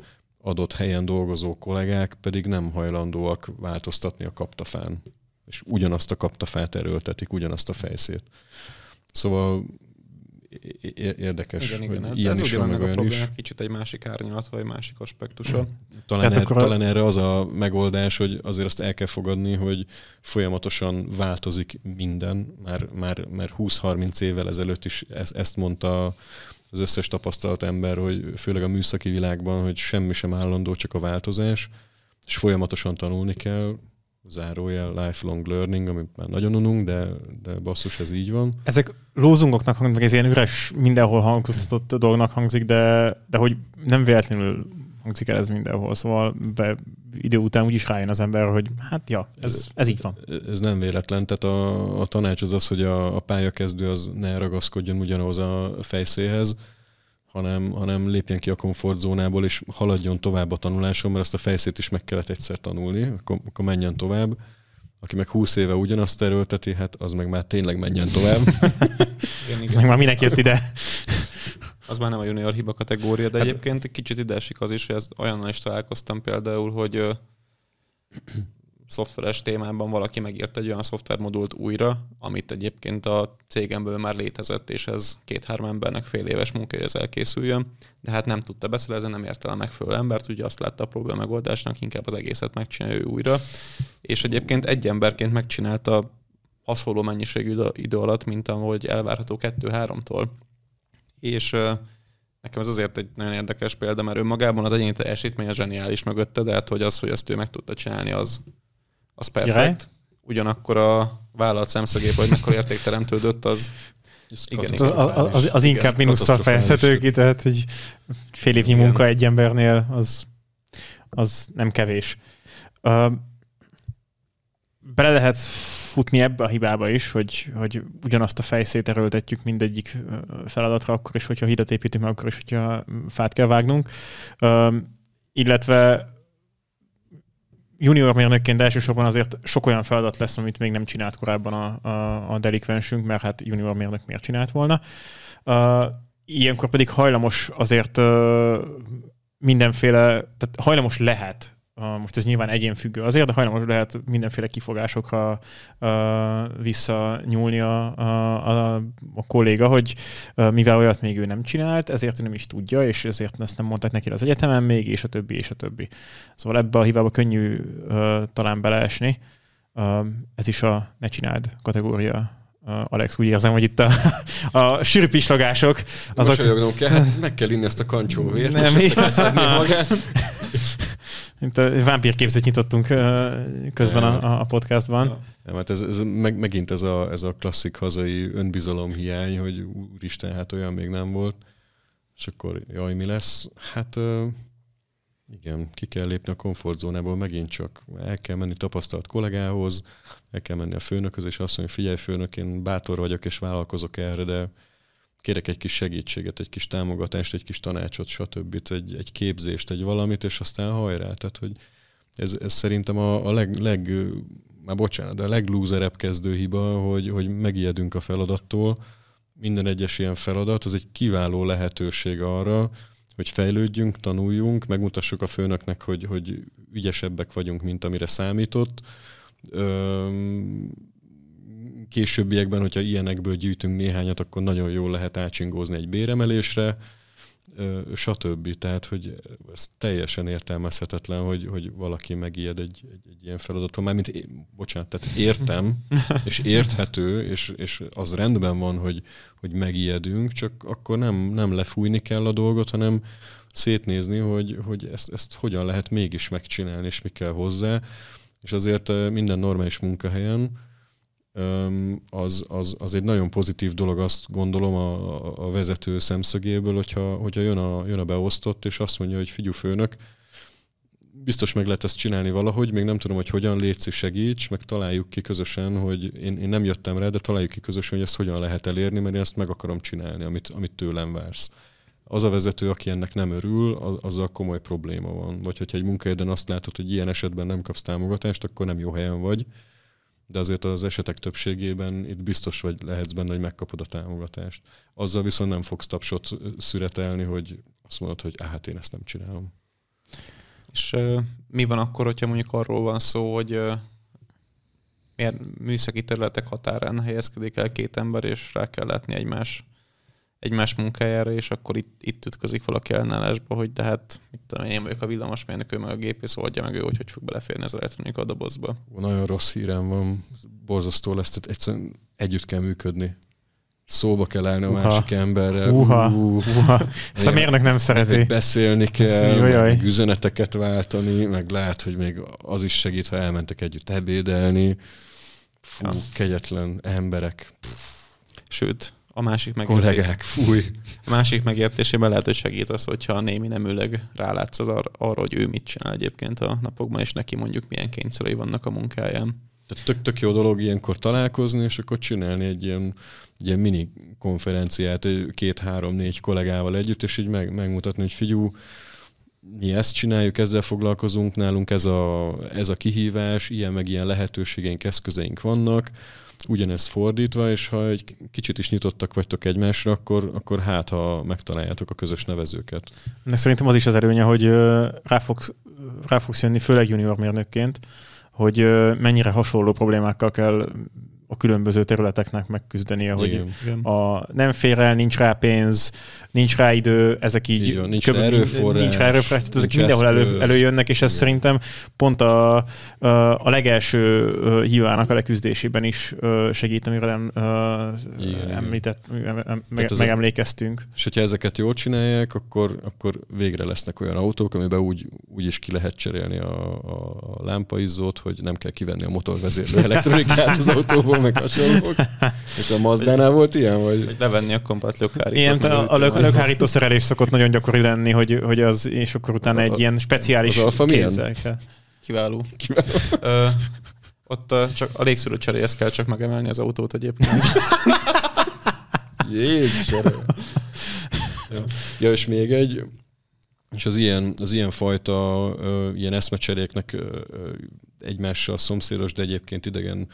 S1: adott helyen dolgozó kollégák pedig nem hajlandóak változtatni a kaptafán. És ugyanazt a kaptafát erőltetik, ugyanazt a fejszét. Szóval érdekes,
S2: igen, igen, hogy ez, ilyen ez is van, meg olyan is. Kicsit egy másik árnyalat, vagy egy másik aspektusa.
S1: Talán, er, akkor talán erre az a megoldás, hogy azért azt el kell fogadni, hogy folyamatosan változik minden. Már, már, már 20-30 évvel ezelőtt is ezt, ezt mondta az összes tapasztalt ember, hogy főleg a műszaki világban, hogy semmi sem állandó, csak a változás, és folyamatosan tanulni kell, zárójel lifelong learning, amit már nagyon ununk, de, de basszus, ez így van.
S3: Ezek lózungoknak hangzik, meg ez ilyen üres, mindenhol hangoztatott dolognak hangzik, de, de hogy nem véletlenül hangzik el ez mindenhol, szóval be, idő után úgy is rájön az ember, hogy hát ja, ez, ez így van.
S1: Ez nem véletlen, tehát a, a tanács az az, hogy a, a pályakezdő az ne ragaszkodjon ugyanaz a fejszéhez, hanem, hanem lépjen ki a komfortzónából, és haladjon tovább a tanuláson, mert azt a fejszét is meg kellett egyszer tanulni, akkor, akkor menjen tovább. Aki meg 20 éve ugyanazt erőlteti, hát az meg már tényleg menjen tovább.
S3: meg már mindenki jött ide.
S2: Az már nem a junior hiba kategória, de hát, egyébként kicsit ide esik az is, hogy ez olyannal is találkoztam például, hogy szoftveres témában valaki megírt egy olyan szoftvermodult újra, amit egyébként a cégemből már létezett, és ez két-három embernek fél éves hogy ez elkészüljön, de hát nem tudta beszélezni, nem érte el megfelelő embert, ugye azt látta a probléma megoldásnak, inkább az egészet megcsinálja ő újra, és egyébként egy emberként megcsinálta hasonló mennyiségű idő alatt, mint ahogy elvárható kettő-háromtól. És Nekem ez azért egy nagyon érdekes példa, mert önmagában az egyéni teljesítmény a zseniális mögötte, de hát hogy az, hogy ezt ő meg tudta csinálni, az, az perfekt. Ugyanakkor a vállalat szemszögéből, hogy mekkora érték teremtődött, az
S3: igen, az, az, az, az inkább mínusszal fejezhető ki, tehát hogy fél évnyi igen. munka egy embernél az, az nem kevés. Uh, bele lehet futni ebbe a hibába is, hogy, hogy ugyanazt a fejszét erőltetjük mindegyik feladatra, akkor is, hogyha hidat építünk, akkor is, hogyha fát kell vágnunk. Uh, illetve junior mérnökként elsősorban azért sok olyan feladat lesz, amit még nem csinált korábban a, a, a delikvensünk, mert hát junior mérnök miért csinált volna. Uh, ilyenkor pedig hajlamos azért uh, mindenféle, tehát hajlamos lehet most ez nyilván egyén függő azért, de hajlamos lehet mindenféle kifogásokra visszanyúlni a, a, a, kolléga, hogy mivel olyat még ő nem csinált, ezért ő nem is tudja, és ezért ezt nem mondták neki az egyetemen még, és a többi, és a többi. Szóval ebbe a hibába könnyű talán beleesni. Ez is a ne csináld kategória Alex, úgy érzem, hogy itt a, a sürpislagások.
S1: Azok... kell, meg kell inni ezt a kancsóvért, nem, és magát.
S3: Mint a vámpírképzőt nyitottunk közben a, a podcastban. Ja.
S1: Hát ez, ez meg, megint ez a, ez a klasszik hazai önbizalom hiány, hogy úristen, hát olyan még nem volt. És akkor jaj, mi lesz? Hát igen, ki kell lépni a komfortzónából, megint csak el kell menni tapasztalt kollégához, el kell menni a főnökhöz, és azt mondja, figyelj főnök, én bátor vagyok, és vállalkozok erre, de kérek egy kis segítséget, egy kis támogatást, egy kis tanácsot, stb. Egy, egy képzést, egy valamit, és aztán hajrá. Tehát, hogy ez, ez szerintem a, a leg, leg, már bocsánat, de a leglúzerebb kezdő hiba, hogy, hogy megijedünk a feladattól. Minden egyes ilyen feladat, az egy kiváló lehetőség arra, hogy fejlődjünk, tanuljunk, megmutassuk a főnöknek, hogy, hogy ügyesebbek vagyunk, mint amire számított. Öm, későbbiekben, hogyha ilyenekből gyűjtünk néhányat, akkor nagyon jól lehet átsingózni egy béremelésre, stb. Tehát, hogy ez teljesen értelmezhetetlen, hogy, hogy valaki megijed egy, egy, egy ilyen feladaton. Mármint, én, bocsánat, tehát értem, és érthető, és, és az rendben van, hogy, hogy megijedünk, csak akkor nem, nem lefújni kell a dolgot, hanem szétnézni, hogy, hogy ezt, ezt hogyan lehet mégis megcsinálni, és mi kell hozzá. És azért minden normális munkahelyen az, az, az egy nagyon pozitív dolog, azt gondolom a, a vezető szemszögéből, hogyha, hogyha jön, a, jön a beosztott, és azt mondja, hogy figyú főnök, biztos meg lehet ezt csinálni valahogy, még nem tudom, hogy hogyan létszi segíts, meg találjuk ki közösen, hogy én, én nem jöttem rá, de találjuk ki közösen, hogy ezt hogyan lehet elérni, mert én ezt meg akarom csinálni, amit, amit tőlem vársz. Az a vezető, aki ennek nem örül, az, azzal komoly probléma van. Vagy hogyha egy munkahelyeden azt látod, hogy ilyen esetben nem kapsz támogatást, akkor nem jó helyen vagy de azért az esetek többségében itt biztos vagy lehetsz benne, hogy megkapod a támogatást. Azzal viszont nem fogsz tapsot szüretelni, hogy azt mondod, hogy hát én ezt nem csinálom.
S2: És uh, mi van akkor, hogyha mondjuk arról van szó, hogy uh, miért műszaki területek határán helyezkedik el két ember, és rá kell látni egymás egymás munkájára, és akkor itt, itt ütközik valaki ellenállásba, hogy de hát mit tudom, én vagyok a villamosmérnök, ő meg a gépész oldja meg ő, hogy hogy fog beleférni az elektronika dobozba.
S1: Nagyon rossz hírem van, borzasztó lesz, tehát egyszerűen együtt kell működni. Szóba kell állni a másik emberrel.
S3: Uha. Uh, uh. Ezt a mérnök nem szereti.
S1: Beszélni kell, meg üzeneteket váltani, meg lehet, hogy még az is segít, ha elmentek együtt ebédelni. Fú, ja. kegyetlen emberek. Pff.
S2: Sőt, a másik meg
S1: Kollégák, fúj.
S2: A másik megértésében lehet, hogy segít az, hogyha némi neműleg rálátsz az ar- arra, hogy ő mit csinál egyébként a napokban, és neki mondjuk milyen kényszerei vannak a munkáján.
S1: Tehát tök, tök jó dolog ilyenkor találkozni, és akkor csinálni egy ilyen, egy ilyen mini konferenciát két-három-négy kollégával együtt, és így meg, megmutatni, hogy figyú, mi ezt csináljuk, ezzel foglalkozunk, nálunk ez a, ez a kihívás, ilyen meg ilyen lehetőségeink, eszközeink vannak, ugyanezt fordítva, és ha egy kicsit is nyitottak vagytok egymásra, akkor, akkor hát, ha megtaláljátok a közös nevezőket.
S3: De szerintem az is az erőnye, hogy rá fogsz, rá fogsz jönni, főleg junior mérnökként, hogy mennyire hasonló problémákkal kell a különböző területeknek megküzdenie, hogy Igen. a, nem fér el, nincs rá pénz, nincs rá idő, ezek így, így
S1: van, nincs köb, rá erőforrás,
S3: nincs rá erőforrás tehát ezek mindenhol elő, előjönnek, és ez Igen. szerintem pont a, a, a legelső hívának a leküzdésében is segít, amiről em, Igen. említett, meg, megemlékeztünk.
S1: És hogyha ezeket jól csinálják, akkor, akkor végre lesznek olyan autók, amiben úgy, úgy is ki lehet cserélni a, a lámpaizzót, hogy nem kell kivenni a motorvezérlő elektronikát az autóból, meg hasonlók. És a Mazdánál volt ilyen? Vagy?
S2: Hogy levenni a komplet lökhárítót.
S3: Ilyen, a, a lökhárító szerelés szokott nagyon gyakori lenni, hogy, hogy az, és akkor utána egy ilyen speciális
S1: az alfa
S2: kézzel kell. Kiváló. Kiváló. Ö, ott csak a légszűrő cseréhez kell csak megemelni az autót egyébként.
S1: Jézusom. Ja, és még egy, és az ilyen, az ilyen fajta uh, ilyen eszmecseréknek uh, egymással szomszédos, de egyébként idegen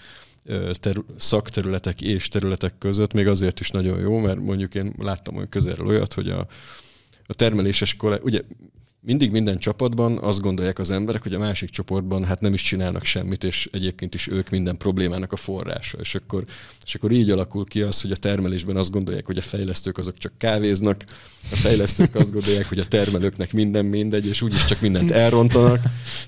S1: terü- szakterületek és területek között még azért is nagyon jó, mert mondjuk én láttam olyan közelről olyat, hogy a, a termeléses kollég, ugye mindig minden csapatban azt gondolják az emberek, hogy a másik csoportban hát nem is csinálnak semmit, és egyébként is ők minden problémának a forrása. És akkor, és akkor így alakul ki az, hogy a termelésben azt gondolják, hogy a fejlesztők azok csak kávéznak, a fejlesztők azt gondolják, hogy a termelőknek minden mindegy, és úgyis csak mindent elrontanak.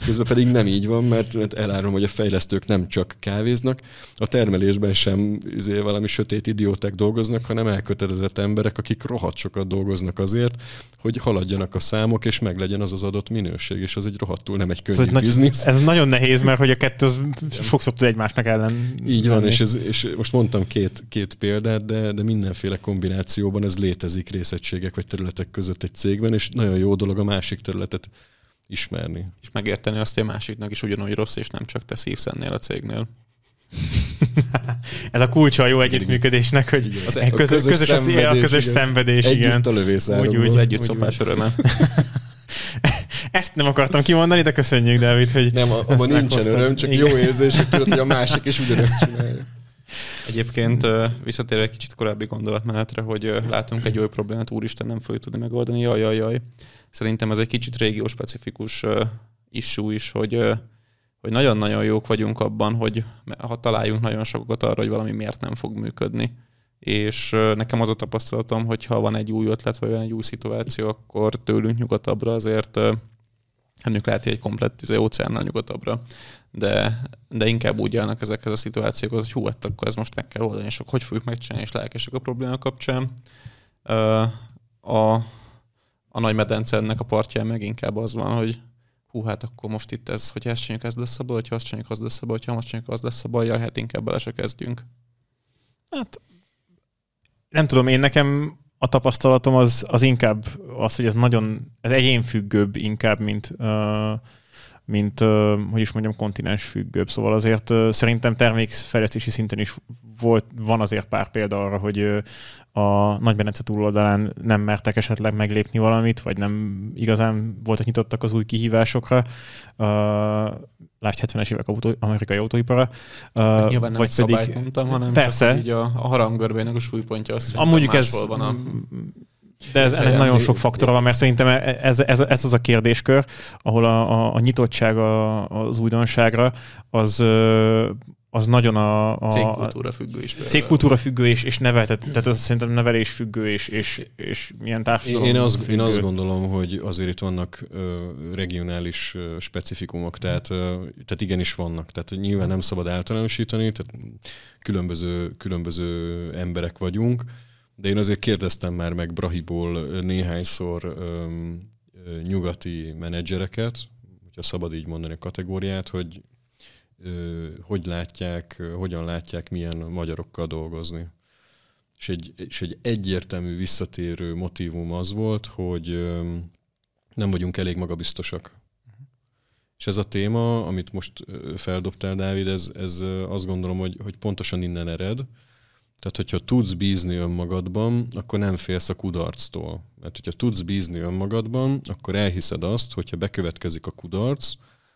S1: Közben pedig nem így van, mert, mert elárom, hogy a fejlesztők nem csak kávéznak, a termelésben sem izé, valami sötét idióták dolgoznak, hanem elkötelezett emberek, akik rohadt sokat dolgoznak azért, hogy haladjanak a számok, és meg legyen az az adott minőség, és az egy rohadtul nem egy könnyű ez biznisz.
S3: Ez nagyon nehéz, mert hogy a kettő az sokszor tud egymásnak ellen.
S1: Így van, és, ez, és most mondtam két, két példát, de, de mindenféle kombinációban ez létezik részegységek vagy területek között egy cégben, és nagyon jó dolog a másik területet ismerni.
S2: És megérteni azt, hogy a másiknak is ugyanúgy rossz, és nem csak te szívsz ennél a cégnél.
S3: Ez a kulcsa a jó együttműködésnek, hogy az, a közös, közös, szenvedés, a közös igen. szenvedés.
S1: Együtt
S3: igen.
S1: a lövészáron.
S2: Úgy, úgy, együtt szopás öröme.
S3: Ezt nem akartam kimondani, de köszönjük, Dávid, hogy
S1: Nem, abban nincsen öröm, csak Igen. jó érzés, hogy tudod, hogy a másik is ugyanezt csinálja.
S2: Egyébként visszatérve egy kicsit korábbi gondolatmenetre, hogy látunk egy olyan problémát, úristen nem fogjuk tudni megoldani, jaj, jaj, jaj. Szerintem ez egy kicsit régióspecifikus issue is, hogy hogy nagyon-nagyon jók vagyunk abban, hogy ha találjunk nagyon sokat arra, hogy valami miért nem fog működni. És nekem az a tapasztalatom, hogy ha van egy új ötlet, vagy van egy új szituáció, akkor tőlünk nyugatabbra azért Önök lehet, hogy egy komplett izé, óceánnal nyugatabbra, de, de inkább úgy állnak ezekhez a szituációkhoz, hogy hú, hát akkor ez most meg kell oldani, és akkor hogy fogjuk megcsinálni, és lelkesek a probléma kapcsán. A, a nagy medence ennek a partján meg inkább az van, hogy hú, hát akkor most itt ez, hogy ezt csináljuk, ez lesz a baj, ha azt csináljuk, az lesz a baj, ha azt csináljuk, az lesz a baj, hát inkább bele se kezdjünk.
S3: Hát nem tudom, én nekem a tapasztalatom az, az inkább az, hogy ez nagyon, ez egyénfüggőbb inkább, mint, uh, mint hogy is mondjam, kontinens függőbb. Szóval azért szerintem termékfejlesztési szinten is volt, van azért pár példa arra, hogy a Nagy-Benece túloldalán nem mertek esetleg meglépni valamit, vagy nem igazán voltak nyitottak az új kihívásokra. Lásd 70-es évek autó, amerikai autóipara.
S2: Uh, nyilván nem vagy pedig, mondtam, hanem persze, így a, a harangörbének a súlypontja azt
S3: Amúgy ez, van a de ez, ennek nagyon sok faktora van, mert szerintem ez, ez, ez az a kérdéskör, ahol a, a, a nyitottság a, az újdonságra az az nagyon a... a
S2: cégkultúra függő is.
S3: Például. Cégkultúra függő és, és neveltet, tehát az szerintem nevelés függő és, és, és milyen társadalom
S1: én, azt, függő. én azt gondolom, hogy azért itt vannak ö, regionális ö, specifikumok, tehát, ö, tehát igenis vannak. Tehát nyilván nem szabad általánosítani, tehát különböző, különböző emberek vagyunk, de én azért kérdeztem már meg Brahiból néhányszor ö, ö, nyugati menedzsereket, hogyha szabad így mondani a kategóriát, hogy hogy látják, hogyan látják, milyen magyarokkal dolgozni. És egy, és egy egyértelmű visszatérő motivum az volt, hogy nem vagyunk elég magabiztosak. És ez a téma, amit most feldobtál, Dávid, ez, ez azt gondolom, hogy, hogy pontosan innen ered. Tehát, hogyha tudsz bízni önmagadban, akkor nem félsz a kudarctól. Mert hogyha tudsz bízni önmagadban, akkor elhiszed azt, hogyha bekövetkezik a kudarc,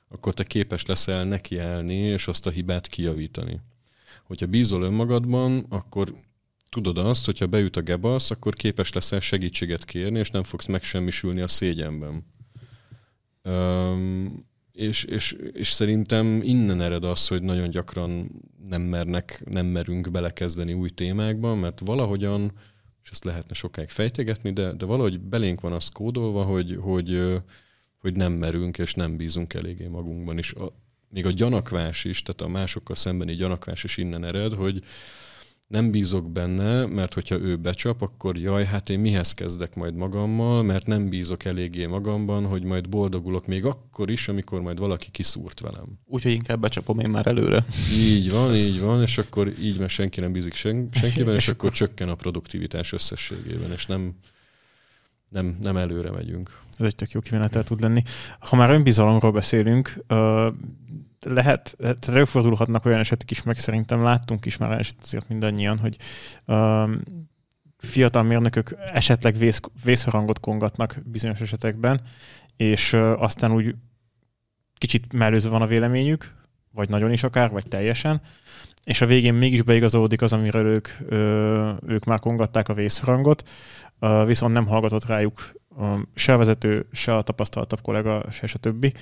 S1: akkor te képes leszel nekiállni, és azt a hibát kijavítani. Hogyha bízol önmagadban, akkor tudod azt, hogyha beüt a gebasz, akkor képes leszel segítséget kérni, és nem fogsz megsemmisülni a szégyenben. Um, és, és, és szerintem innen ered az, hogy nagyon gyakran nem mernek, nem merünk belekezdeni új témákba, mert valahogyan, és ezt lehetne sokáig fejtegetni, de, de valahogy belénk van az kódolva, hogy, hogy hogy nem merünk és nem bízunk eléggé magunkban. És a, még a gyanakvás is, tehát a másokkal szembeni gyanakvás is innen ered, hogy nem bízok benne, mert hogyha ő becsap, akkor jaj, hát én mihez kezdek majd magammal, mert nem bízok eléggé magamban, hogy majd boldogulok még akkor is, amikor majd valaki kiszúrt velem.
S2: Úgyhogy inkább becsapom én már előre.
S1: Így van, így van, és akkor így mert senki nem bízik sen, senkiben, és akkor csökken a produktivitás összességében, és nem, nem, nem előre megyünk.
S3: Ez egy tök jó kimenetel tud lenni. Ha már önbizalomról beszélünk, lehet, lehet előfordulhatnak olyan esetek is, meg szerintem láttunk is már eset azért mindannyian, hogy fiatal mérnökök esetleg vész, vészharangot kongatnak bizonyos esetekben, és aztán úgy kicsit mellőzve van a véleményük, vagy nagyon is akár, vagy teljesen, és a végén mégis beigazolódik az, amiről ők, ők már kongatták a vészharangot, viszont nem hallgatott rájuk se a vezető, se a tapasztaltabb kollega, se a többi.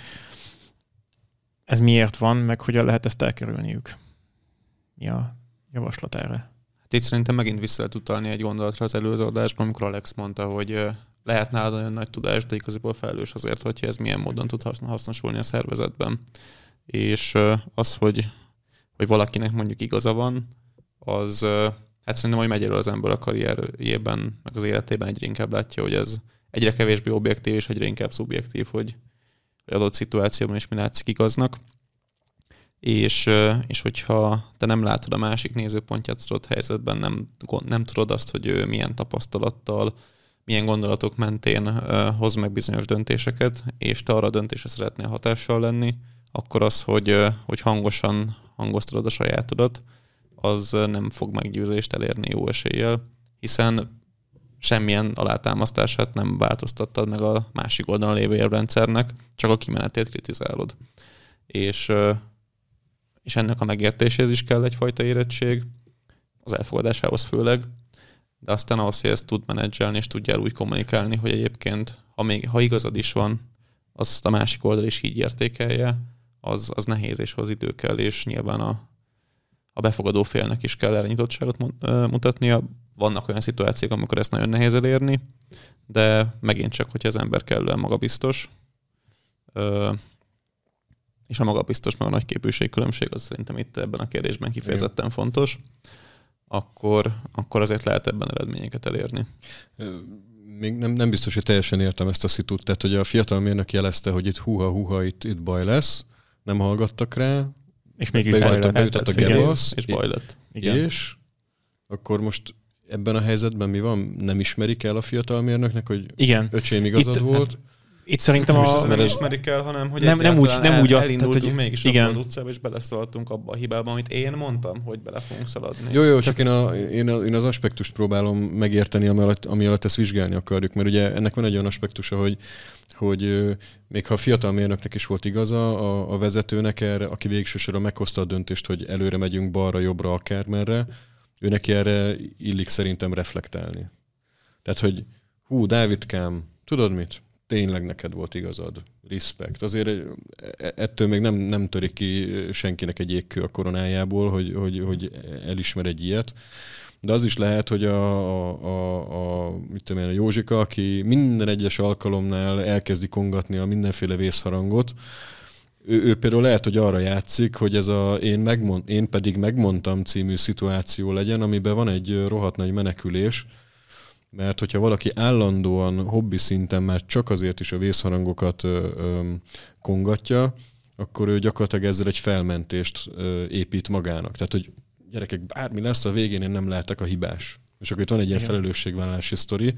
S3: Ez miért van, meg hogyan lehet ezt elkerülniük? Mi a javaslat erre?
S2: Hát itt szerintem megint vissza lehet utalni egy gondolatra az előző adásban, amikor Alex mondta, hogy lehet nálad olyan nagy tudás, de igazából felelős azért, hogy ez milyen módon tud hasznosulni a szervezetben. És az, hogy, hogy valakinek mondjuk igaza van, az hát szerintem, hogy megy elő az ember a karrierjében, meg az életében egyre inkább látja, hogy ez egyre kevésbé objektív és egyre inkább szubjektív, hogy adott szituációban is mi látszik igaznak. És, és hogyha te nem látod a másik nézőpontját adott helyzetben, nem, nem tudod azt, hogy ő milyen tapasztalattal, milyen gondolatok mentén hoz meg bizonyos döntéseket, és te arra a döntésre szeretnél hatással lenni, akkor az, hogy, hogy hangosan hangoztatod a sajátodat, az nem fog meggyőzést elérni jó eséllyel, hiszen semmilyen alátámasztását nem változtattad meg a másik oldalon lévő érrendszernek, csak a kimenetét kritizálod. És, és ennek a megértéséhez is kell egyfajta érettség, az elfogadásához főleg, de aztán ahhoz, hogy ezt tud menedzselni, és tudjál úgy kommunikálni, hogy egyébként, ha, még, ha igazad is van, azt a másik oldal is így értékelje, az, az nehéz, és az idő kell, és nyilván a, a befogadó félnek is kell elnyitottságot mutatnia. Vannak olyan szituációk, amikor ezt nagyon nehéz elérni, de megint csak, hogyha az ember kellően magabiztos, és a magabiztos meg a nagy képűségkülönbség, az szerintem itt ebben a kérdésben kifejezetten Igen. fontos, akkor, akkor azért lehet ebben eredményeket elérni.
S1: Még nem, nem biztos, hogy teljesen értem ezt a szitut. Tehát, hogy a fiatal mérnök jelezte, hogy itt huha, itt, itt baj lesz, nem hallgattak rá,
S3: és mégis baj lett.
S1: Beütött a gebasz,
S2: és baj lett.
S1: Igen. És akkor most ebben a helyzetben mi van? Nem ismerik el a fiatal mérnöknek, hogy
S3: Igen.
S1: öcsém igazad Itt, volt?
S3: Itt szerintem
S2: nem a... nem ismerik el, hanem hogy
S3: nem, nem úgy, nem úgy
S2: elindultunk tehát, hogy mégis igen. az utcába, és beleszaladtunk abba a hibába, amit én mondtam, hogy bele fogunk szaladni.
S1: Jó, jó, csak én, a, én, a, én az aspektust próbálom megérteni, ami alatt, ami alatt ezt vizsgálni akarjuk, mert ugye ennek van egy olyan aspektusa, hogy hogy még ha a fiatal mérnöknek is volt igaza, a, a vezetőnek erre, aki végsősorban meghozta a döntést, hogy előre megyünk balra, jobbra, akármerre, őnek erre illik szerintem reflektálni. Tehát, hogy hú, Dávidkám, tudod mit? Tényleg neked volt igazad. Respekt. Azért e, e, ettől még nem, nem törik ki senkinek egy égkő a koronájából, hogy, hogy, hogy elismer egy ilyet. De az is lehet, hogy a, a, a, a, mit tudom én, a Józsika, aki minden egyes alkalomnál elkezdi kongatni a mindenféle vészharangot, ő, ő például lehet, hogy arra játszik, hogy ez a én, megmond, én pedig megmondtam című szituáció legyen, amiben van egy rohadt nagy menekülés, mert hogyha valaki állandóan hobbi szinten már csak azért is a vészharangokat ö, ö, kongatja, akkor ő gyakorlatilag ezzel egy felmentést ö, épít magának. Tehát, hogy gyerekek, bármi lesz, a végén én nem lehetek a hibás. És akkor itt van egy ilyen felelősségvállalási sztori,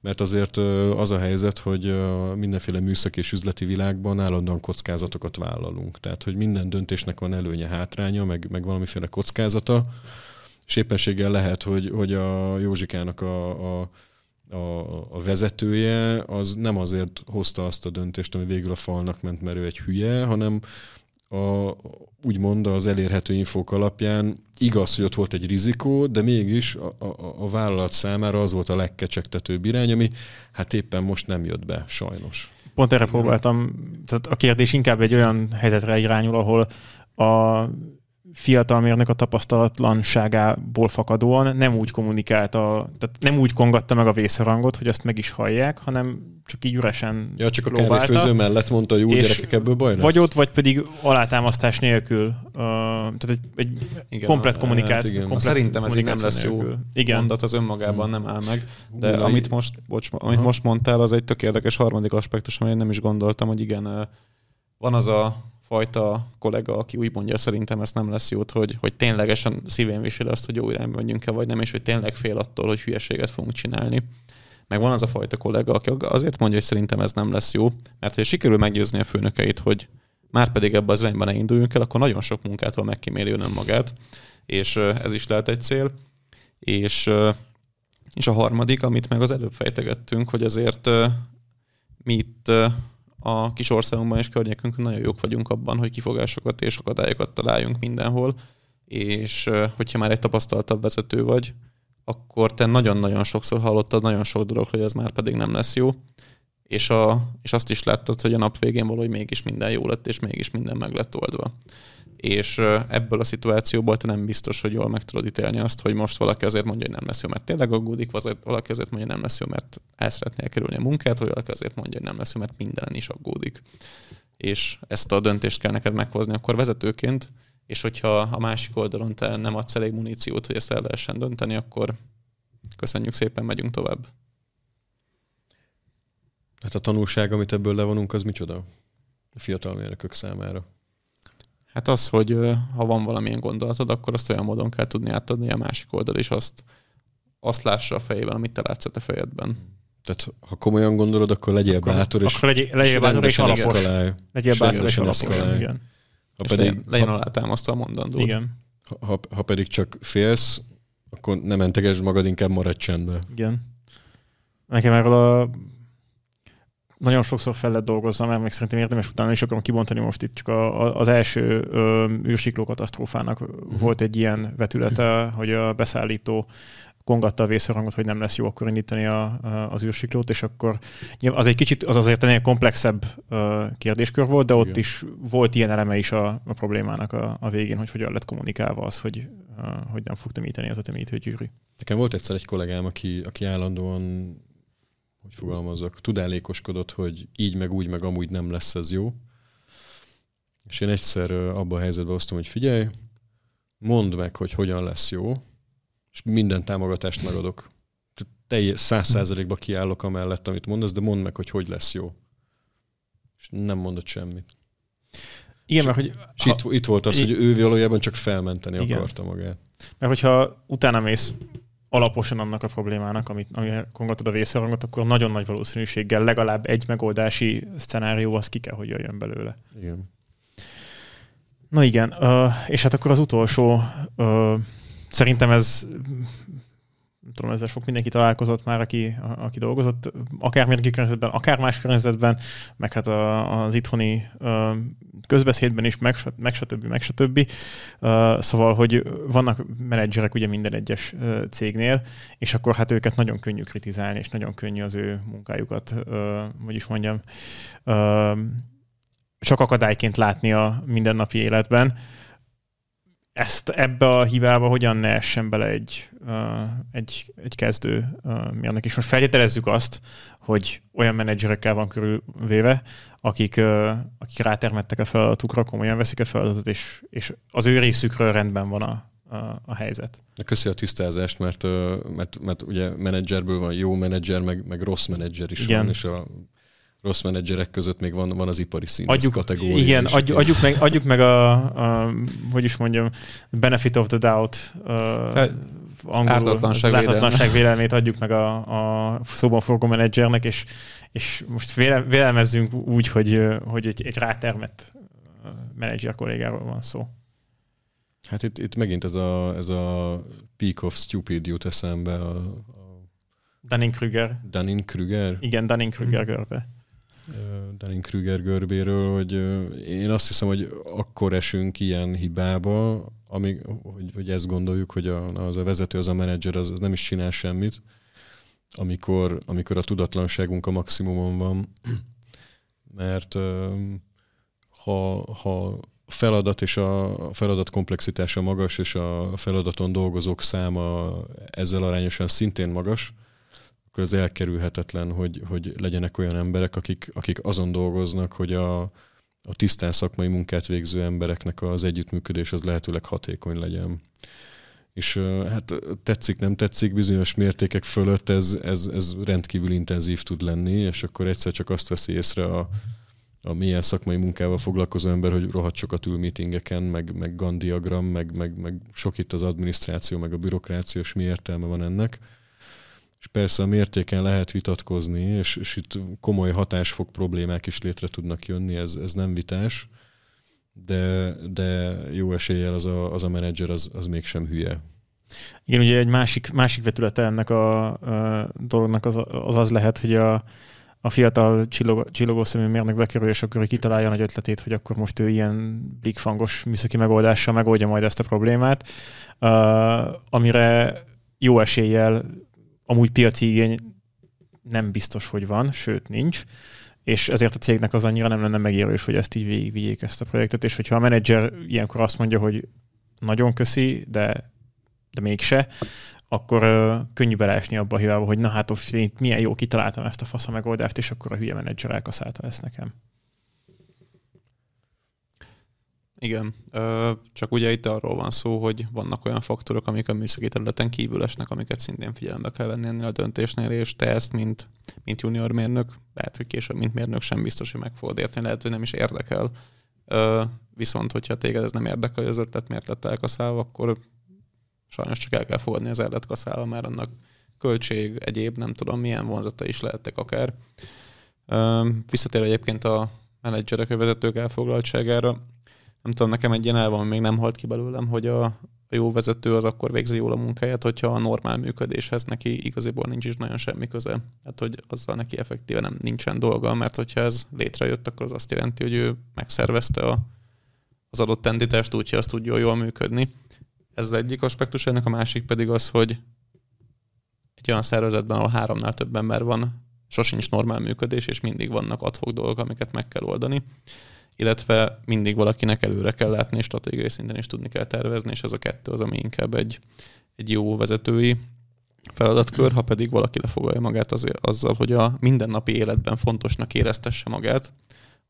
S1: mert azért az a helyzet, hogy mindenféle műszaki és üzleti világban állandóan kockázatokat vállalunk. Tehát, hogy minden döntésnek van előnye, hátránya, meg, meg valamiféle kockázata, és éppenséggel lehet, hogy, hogy a Józsikának a, a, a, a vezetője az nem azért hozta azt a döntést, ami végül a falnak ment, mert ő egy hülye, hanem a, úgymond az elérhető infók alapján igaz, hogy ott volt egy rizikó, de mégis a, a, a vállalat számára az volt a legkecsegtetőbb irány, ami hát éppen most nem jött be, sajnos.
S3: Pont erre próbáltam, tehát a kérdés inkább egy olyan helyzetre irányul, ahol a fiatal mérnök a tapasztalatlanságából fakadóan nem úgy kommunikálta, tehát nem úgy kongatta meg a vészharangot, hogy azt meg is hallják, hanem csak így üresen
S1: Ja, csak a kávéfőző mellett mondta, hogy úgy gyerekek ebből baj lesz.
S3: Vagy ott, vagy pedig alátámasztás nélkül. Uh, tehát egy, egy igen, komplet kommunikáció. Hát
S2: igen. Komplet Szerintem ez így nem lesz jó igen. mondat, az önmagában nem áll meg. De Hú, amit, most, bocs, amit most mondtál, az egy tök érdekes harmadik aspektus, amire nem is gondoltam, hogy igen, van az a fajta kollega, aki úgy mondja, szerintem ez nem lesz jót, hogy, hogy ténylegesen szívén viseli azt, hogy jó irányba menjünk-e, vagy nem, és hogy tényleg fél attól, hogy hülyeséget fogunk csinálni. Meg van az a fajta kollega, aki azért mondja, hogy szerintem ez nem lesz jó, mert hogy sikerül meggyőzni a főnökeit, hogy már pedig ebbe az irányba ne induljunk el, akkor nagyon sok munkától megkíméli önmagát, és ez is lehet egy cél. És, és a harmadik, amit meg az előbb fejtegettünk, hogy azért mi itt a kis országunkban és környékünkön nagyon jók vagyunk abban, hogy kifogásokat és akadályokat találjunk mindenhol, és hogyha már egy tapasztaltabb vezető vagy, akkor te nagyon-nagyon sokszor hallottad nagyon sok dolog, hogy ez már pedig nem lesz jó, és, a, és azt is láttad, hogy a nap végén valahogy mégis minden jó lett, és mégis minden meg lett oldva és ebből a szituációból te nem biztos, hogy jól meg tudod ítélni azt, hogy most valaki azért mondja, hogy nem lesz jó, mert tényleg aggódik, valaki azért mondja, hogy nem lesz jó, mert el szeretné kerülni a munkát, vagy valaki azért mondja, hogy nem lesz jó, mert minden is aggódik. És ezt a döntést kell neked meghozni akkor vezetőként, és hogyha a másik oldalon te nem adsz elég muníciót, hogy ezt el lehessen dönteni, akkor köszönjük szépen, megyünk tovább.
S1: Hát a tanulság, amit ebből levonunk, az micsoda? A fiatal mérnökök számára.
S2: Hát az, hogy ha van valamilyen gondolatod, akkor azt olyan módon kell tudni átadni a másik oldal, és azt, azt lássa a fejében, amit te látsz a te fejedben.
S1: Tehát ha komolyan gondolod, akkor legyél akkor, bátor, és,
S3: akkor legyél, legyél bátor és alapos. Legyél bátor és alapos, igen.
S2: Ha pedig, legyen, legyen alátámasztva a mondandó.
S3: Igen.
S1: Ha, ha, ha pedig csak félsz, akkor nem mentegesd magad, inkább maradj csendben.
S3: Igen. Nekem erről a nagyon sokszor fel lehet dolgozni, mert még szerintem érdemes utána is akarom kibontani most itt, csak a, a, az első ö, űrsikló katasztrófának uh-huh. volt egy ilyen vetülete, hogy a beszállító kongatta a vészharangot, hogy nem lesz jó akkor indítani a, a, az űrsiklót, és akkor az egy kicsit, az azért ennél komplexebb kérdéskör volt, de ott Igen. is volt ilyen eleme is a, a problémának a, a végén, hogy hogyan lett kommunikálva az, hogy, hogy nem fog temíteni az a gyűrű.
S1: Nekem volt egyszer egy kollégám, aki, aki állandóan, hogy fogalmazok, tudálékoskodott, hogy így meg úgy, meg amúgy nem lesz ez jó. És én egyszer abban a helyzetben hoztam, hogy figyelj, mondd meg, hogy hogyan lesz jó, és minden támogatást megadok. Teljes száz százalékba kiállok amellett, amit mondasz, de mondd meg, hogy hogy lesz jó. És nem mondott semmit.
S3: Igen, mert hogy...
S1: És ha, itt, itt volt az, hogy ő valójában csak felmenteni igen. akarta magát.
S3: Mert hogyha utána mész alaposan annak a problémának, amit, amire kongatod a vészharangot, akkor nagyon nagy valószínűséggel legalább egy megoldási szcenárió az ki kell, hogy jöjjön belőle.
S1: Igen.
S3: Na igen, és hát akkor az utolsó, szerintem ez tudom, ezzel sok mindenki találkozott már, aki, a, aki dolgozott, akár mérnöki környezetben, akár más környezetben, meg hát a, az itthoni uh, közbeszédben is, meg, meg stb. meg stb. Uh, szóval, hogy vannak menedzserek ugye minden egyes uh, cégnél, és akkor hát őket nagyon könnyű kritizálni, és nagyon könnyű az ő munkájukat, uh, hogy is mondjam, uh, csak akadályként látni a mindennapi életben. Ezt ebbe a hibába hogyan ne essen bele egy, uh, egy, egy kezdő uh, mérnök is. Most feltételezzük azt, hogy olyan menedzserekkel van körülvéve, akik, uh, akik rátermettek a feladatukra, komolyan veszik a feladatot, és, és az ő részükről rendben van a, a, a helyzet.
S1: Köszi a tisztázást, mert, mert, mert ugye menedzserből van jó menedzser, meg, meg rossz menedzser is Igen. van, és a rossz menedzserek között még van, van az ipari színész adjuk, kategória.
S3: Igen, adjuk, adjuk, meg, adjuk meg a, a, hogy is mondjam, benefit of the doubt, uh,
S2: angolul, ártatlanság,
S3: ártatlanság vélelmét adjuk meg a, a szóban forgó menedzsernek, és, és most véle, vélelmezzünk úgy, hogy, hogy egy, egy rátermett menedzser kollégáról van szó.
S1: Hát itt, itt megint ez a, ez a peak of stupid jut eszembe. A, a
S3: Dunning-Kruger.
S1: Dunning-Kruger?
S3: Igen, Dunning-Kruger görbe.
S1: Dunning-Kruger görbéről, hogy én azt hiszem, hogy akkor esünk ilyen hibába, amíg, hogy, hogy ezt gondoljuk, hogy a, az a vezető, az a menedzser, az, az nem is csinál semmit, amikor, amikor a tudatlanságunk a maximumon van. Mert ha, ha feladat és a feladat komplexitása magas, és a feladaton dolgozók száma ezzel arányosan szintén magas, akkor az elkerülhetetlen, hogy, hogy legyenek olyan emberek, akik, akik azon dolgoznak, hogy a, a tisztán szakmai munkát végző embereknek az együttműködés az lehetőleg hatékony legyen. És hát tetszik, nem tetszik, bizonyos mértékek fölött ez, ez, ez rendkívül intenzív tud lenni, és akkor egyszer csak azt veszi észre a, a milyen szakmai munkával foglalkozó ember, hogy rohadt sokat ül meetingeken, meg, meg gandiagram, meg, meg, meg sok itt az adminisztráció, meg a bürokrácia, és mi értelme van ennek és persze a mértéken lehet vitatkozni, és, és itt komoly hatásfok problémák is létre tudnak jönni, ez, ez nem vitás, de, de jó eséllyel az a, az a menedzser az, az mégsem hülye.
S3: Igen, ugye egy másik, másik vetülete ennek a, a dolognak az, az az lehet, hogy a, a fiatal csillogó, csillogó szemű mérnök bekerül, és akkor kitalálja nagy ötletét, hogy akkor most ő ilyen bigfangos műszaki megoldással megoldja majd ezt a problémát, uh, amire jó eséllyel amúgy piaci igény nem biztos, hogy van, sőt nincs, és ezért a cégnek az annyira nem lenne megérős, hogy ezt így végigvigyék ezt a projektet, és hogyha a menedzser ilyenkor azt mondja, hogy nagyon köszi, de, de mégse, akkor uh, könnyű beleesni abba a hibába, hogy na hát én milyen jó kitaláltam ezt a fasz megoldást, és akkor a hülye menedzser elkaszálta ezt nekem.
S2: Igen, csak ugye itt arról van szó, hogy vannak olyan faktorok, amik a műszaki területen kívül esnek, amiket szintén figyelembe kell venni ennél a döntésnél, és te ezt, mint, mint junior mérnök, lehet, hogy később, mint mérnök sem biztos, hogy meg fogod érteni, lehet, hogy nem is érdekel. Viszont, hogyha téged ez nem érdekel, az ötlet miért lett elkaszálva, akkor sajnos csak el kell fogadni az el lett kaszálva, mert annak költség, egyéb, nem tudom, milyen vonzata is lehettek akár. Visszatér egyébként a menedzserek, a vezetők elfoglaltságára, nem tudom, nekem egy ilyen elvan még nem halt ki belőlem, hogy a, a jó vezető az akkor végzi jól a munkáját, hogyha a normál működéshez neki igaziból nincs is nagyon semmi köze. Hát, hogy azzal neki effektíve nem nincsen dolga, mert hogyha ez létrejött, akkor az azt jelenti, hogy ő megszervezte a, az adott entitást úgy, hogy azt tudja jól működni. Ez az egyik aspektus, ennek a másik pedig az, hogy egy olyan szervezetben, ahol háromnál több ember van, sosincs normál működés, és mindig vannak adhok dolgok, amiket meg kell oldani illetve mindig valakinek előre kell látni, és stratégiai szinten is tudni kell tervezni, és ez a kettő az, ami inkább egy, egy jó vezetői feladatkör, ha pedig valaki lefogalja magát azért, azzal, hogy a mindennapi életben fontosnak éreztesse magát,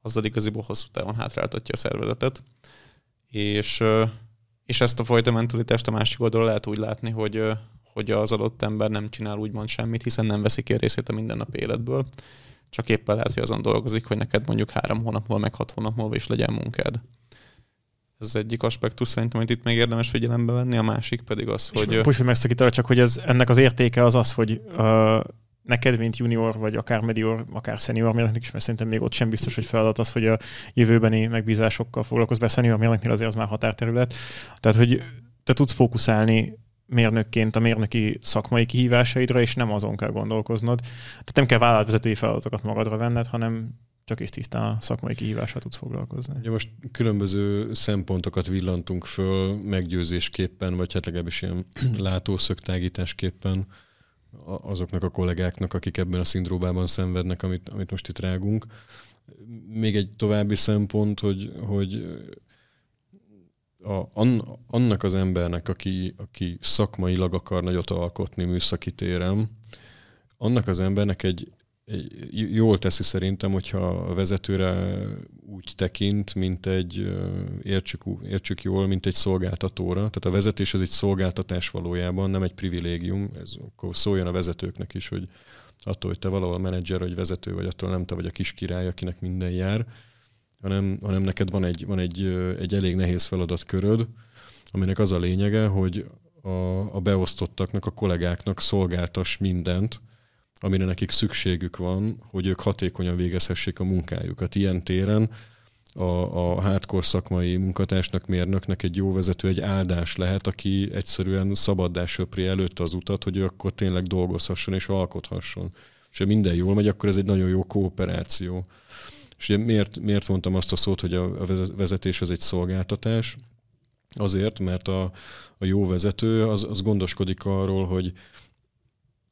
S2: azzal igaziból hosszú távon hátráltatja a szervezetet. És, és ezt a fajta mentalitást a másik oldalon lehet úgy látni, hogy, hogy az adott ember nem csinál úgymond semmit, hiszen nem veszi ki részét a mindennapi életből, csak éppen lehet, hogy azon dolgozik, hogy neked mondjuk három hónap múlva, meg hat hónap múlva is legyen munkád. Ez az egyik aspektus szerintem, amit itt még érdemes figyelembe venni, a másik pedig az, és hogy...
S3: Most, hogy megszakítal, csak hogy ez, ennek az értéke az az, hogy uh, neked, mint junior, vagy akár medior, akár senior mérnöknek is, mert szerintem még ott sem biztos, hogy feladat az, hogy a jövőbeni megbízásokkal foglalkozz be, senior mérnöknél azért az már határterület. Tehát, hogy te tudsz fókuszálni mérnökként a mérnöki szakmai kihívásaidra, és nem azon kell gondolkoznod. Tehát nem kell vállalatvezetői feladatokat magadra venned, hanem csak is tisztán a szakmai kihívással tudsz foglalkozni.
S1: Ugye most különböző szempontokat villantunk föl meggyőzésképpen, vagy hát legalábbis ilyen látószögtágításképpen azoknak a kollégáknak, akik ebben a szindróbában szenvednek, amit, amit most itt rágunk. Még egy további szempont, hogy, hogy a, annak az embernek, aki, aki szakmailag akar nagyot alkotni műszaki téren, annak az embernek egy, egy jól teszi szerintem, hogyha a vezetőre úgy tekint, mint egy, értsük, értsük jól, mint egy szolgáltatóra. Tehát a vezetés az egy szolgáltatás valójában, nem egy privilégium. Ez akkor szóljon a vezetőknek is, hogy attól, hogy te valahol menedzser vagy vezető vagy, attól nem te vagy a kis király, akinek minden jár hanem, hanem neked van egy, van egy, egy elég nehéz feladatköröd, aminek az a lényege, hogy a, a beosztottaknak, a kollégáknak szolgáltas mindent, amire nekik szükségük van, hogy ők hatékonyan végezhessék a munkájukat. Ilyen téren a, a hardcore szakmai munkatársnak, mérnöknek egy jó vezető egy áldás lehet, aki egyszerűen szabaddá söpri előtte az utat, hogy ő akkor tényleg dolgozhasson és alkothasson. És ha minden jól megy, akkor ez egy nagyon jó kooperáció. És ugye miért, miért mondtam azt a szót, hogy a vezetés az egy szolgáltatás? Azért, mert a, a jó vezető az, az gondoskodik arról, hogy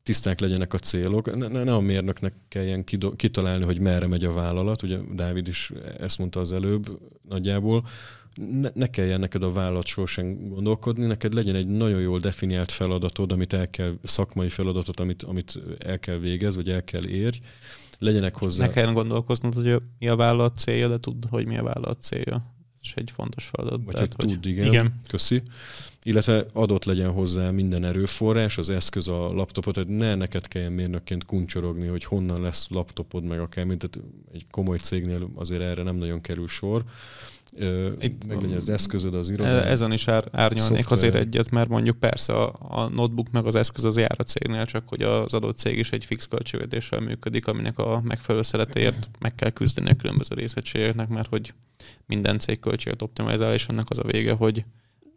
S1: tiszták legyenek a célok. Ne, ne a mérnöknek kelljen kitalálni, hogy merre megy a vállalat. Ugye Dávid is ezt mondta az előbb nagyjából. Ne, ne kelljen neked a vállalat sosem gondolkodni, neked legyen egy nagyon jól definiált feladatod, amit el kell, szakmai feladatot, amit, amit el kell végez, vagy el kell érj, legyenek hozzá.
S2: Ne kelljen gondolkoznod, hogy mi a vállalat célja, de tudd, hogy mi a vállalat célja. Ez is egy fontos feladat.
S1: Vagy tehát, hogy tudd, igen. igen. Köszi. Illetve adott legyen hozzá minden erőforrás, az eszköz, a laptopot, tehát ne neked kelljen mérnökként kuncsorogni, hogy honnan lesz laptopod, meg akár, mint tehát egy komoly cégnél azért erre nem nagyon kerül sor itt meg legyen az eszközöd az irodában.
S2: Ezen is ár, árnyalnék Software. azért egyet, mert mondjuk persze a, a notebook meg az eszköz az jár a cégnél, csak hogy az adott cég is egy fix költségvetéssel működik, aminek a megfelelő szeretéért meg kell küzdeni a különböző részegységeknek, mert hogy minden cég költséget optimalizál, és annak az a vége, hogy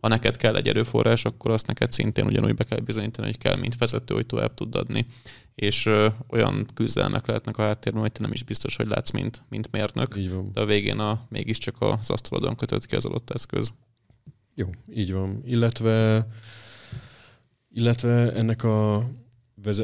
S2: ha neked kell egy erőforrás, akkor azt neked szintén ugyanúgy be kell bizonyítani, hogy kell, mint vezető, hogy tovább tud adni. És ö, olyan küzdelmek lehetnek a háttérben, hogy te nem is biztos, hogy látsz, mint, mint mérnök.
S1: Így van.
S2: De a végén a, mégiscsak az asztalodon kötött ki az adott eszköz.
S1: Jó, így van. Illetve, illetve ennek a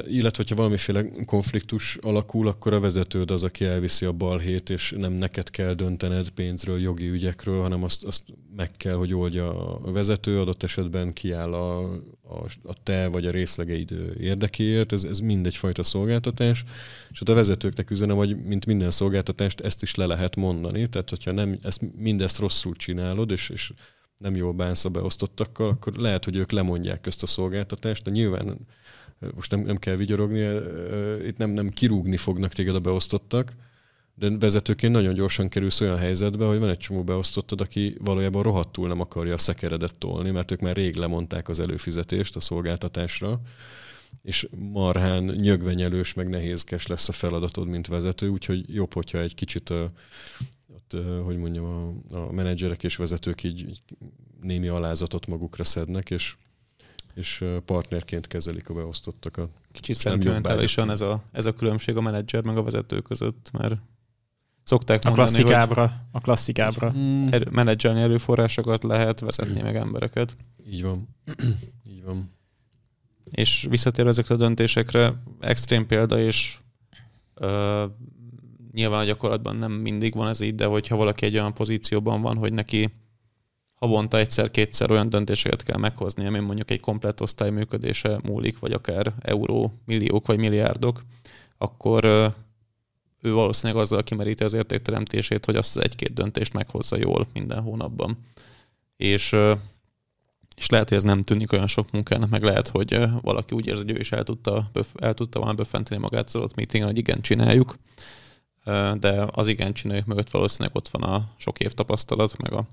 S1: illetve, hogyha valamiféle konfliktus alakul, akkor a vezetőd az, aki elviszi a balhét, és nem neked kell döntened pénzről, jogi ügyekről, hanem azt, azt meg kell, hogy oldja a vezető, adott esetben kiáll a, a, a te vagy a részlegeid érdekéért, ez, ez mindegyfajta szolgáltatás, és ott a vezetőknek üzenem, hogy mint minden szolgáltatást ezt is le lehet mondani, tehát hogyha nem, ezt, mindezt rosszul csinálod, és, és nem jól bánsz a beosztottakkal, akkor lehet, hogy ők lemondják ezt a szolgáltatást, de nyilván most nem, nem kell vigyorogni, itt nem, nem kirúgni fognak téged a beosztottak, de vezetőként nagyon gyorsan kerülsz olyan helyzetbe, hogy van egy csomó beosztottad, aki valójában rohadtul nem akarja a szekeredet tolni, mert ők már rég lemondták az előfizetést a szolgáltatásra, és marhán nyögvenyelős, meg nehézkes lesz a feladatod, mint vezető, úgyhogy jobb, hogyha egy kicsit a, ott, hogy mondjam, a, a menedzserek és vezetők így, így némi alázatot magukra szednek, és és partnerként kezelik a beosztottakat.
S2: Kicsit szentimentálisan ez a, ez a különbség a menedzser meg a vezető között, mert szokták mondani,
S3: a klasszikábra, hogy a klasszikábra.
S2: Hmm. Erő, menedzselni erőforrásokat lehet, vezetni meg embereket.
S1: Így van. Így van.
S2: És visszatérve ezekre a döntésekre, extrém példa, és ö, nyilván a gyakorlatban nem mindig van ez így, de hogyha valaki egy olyan pozícióban van, hogy neki havonta egyszer-kétszer olyan döntéseket kell meghozni, ami mondjuk egy komplett osztály működése múlik, vagy akár euró, milliók vagy milliárdok, akkor ő valószínűleg azzal kimeríti az értékteremtését, hogy azt az egy-két döntést meghozza jól minden hónapban. És, és lehet, hogy ez nem tűnik olyan sok munkának, meg lehet, hogy valaki úgy érzi, hogy ő is el tudta, el tudta volna böffenteni magát az ott meetingen, hogy igen, csináljuk, de az igen csináljuk mögött valószínűleg ott van a sok év tapasztalat, meg a,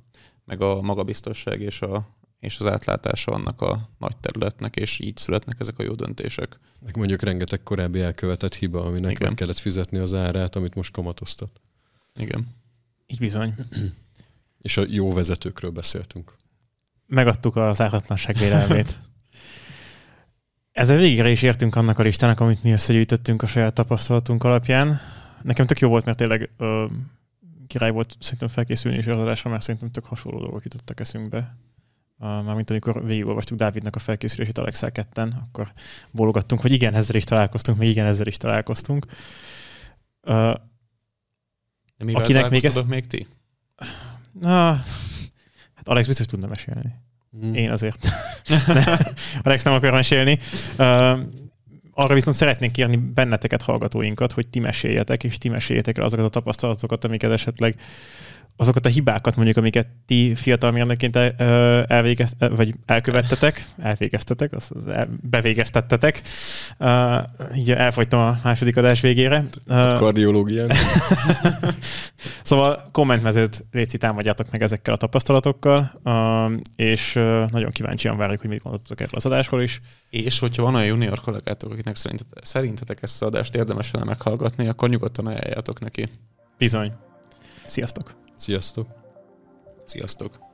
S2: meg a magabiztosság és, a, és az átlátása annak a nagy területnek, és így születnek ezek a jó döntések.
S1: Meg mondjuk rengeteg korábbi elkövetett hiba, aminek Igen. meg kellett fizetni az árát, amit most kamatoztat.
S2: Igen.
S3: Így bizony.
S1: és a jó vezetőkről beszéltünk.
S3: Megadtuk az ártatlanság vélelmét. Ezzel végre is értünk annak a listának, amit mi összegyűjtöttünk a saját tapasztalatunk alapján nekem tök jó volt, mert tényleg ö, király volt szerintem felkészülni is az adásra, mert szerintem tök hasonló dolgok jutottak eszünkbe. Mármint amikor végigolvastuk Dávidnak a felkészülését Alexel ketten, akkor bólogattunk, hogy igen, ezzel is találkoztunk, még igen, ezzel is találkoztunk.
S2: De mivel akinek még ez... még ti?
S3: Na, hát Alex biztos tudna mesélni. Mm. Én azért. Alex nem akar mesélni. Uh, arra viszont szeretnénk kérni benneteket, hallgatóinkat, hogy ti meséljetek, és ti meséljetek el azokat a tapasztalatokat, amiket esetleg azokat a hibákat mondjuk, amiket ti fiatal mérnökként elvégezt, vagy elkövettetek, elvégeztetek, azt bevégeztettetek. így elfogytam a második adás végére.
S1: A kardiológián.
S3: szóval kommentmezőt létszi támadjátok meg ezekkel a tapasztalatokkal, és nagyon kíváncsian várjuk, hogy mit gondoltok erről az adásról is.
S2: És hogyha van olyan junior kollégátok, akiknek szerintetek ezt az adást érdemes lenne meghallgatni, akkor nyugodtan ajánljátok neki.
S3: Bizony. Sziasztok!
S1: Sziasztok!
S2: Sziasztok!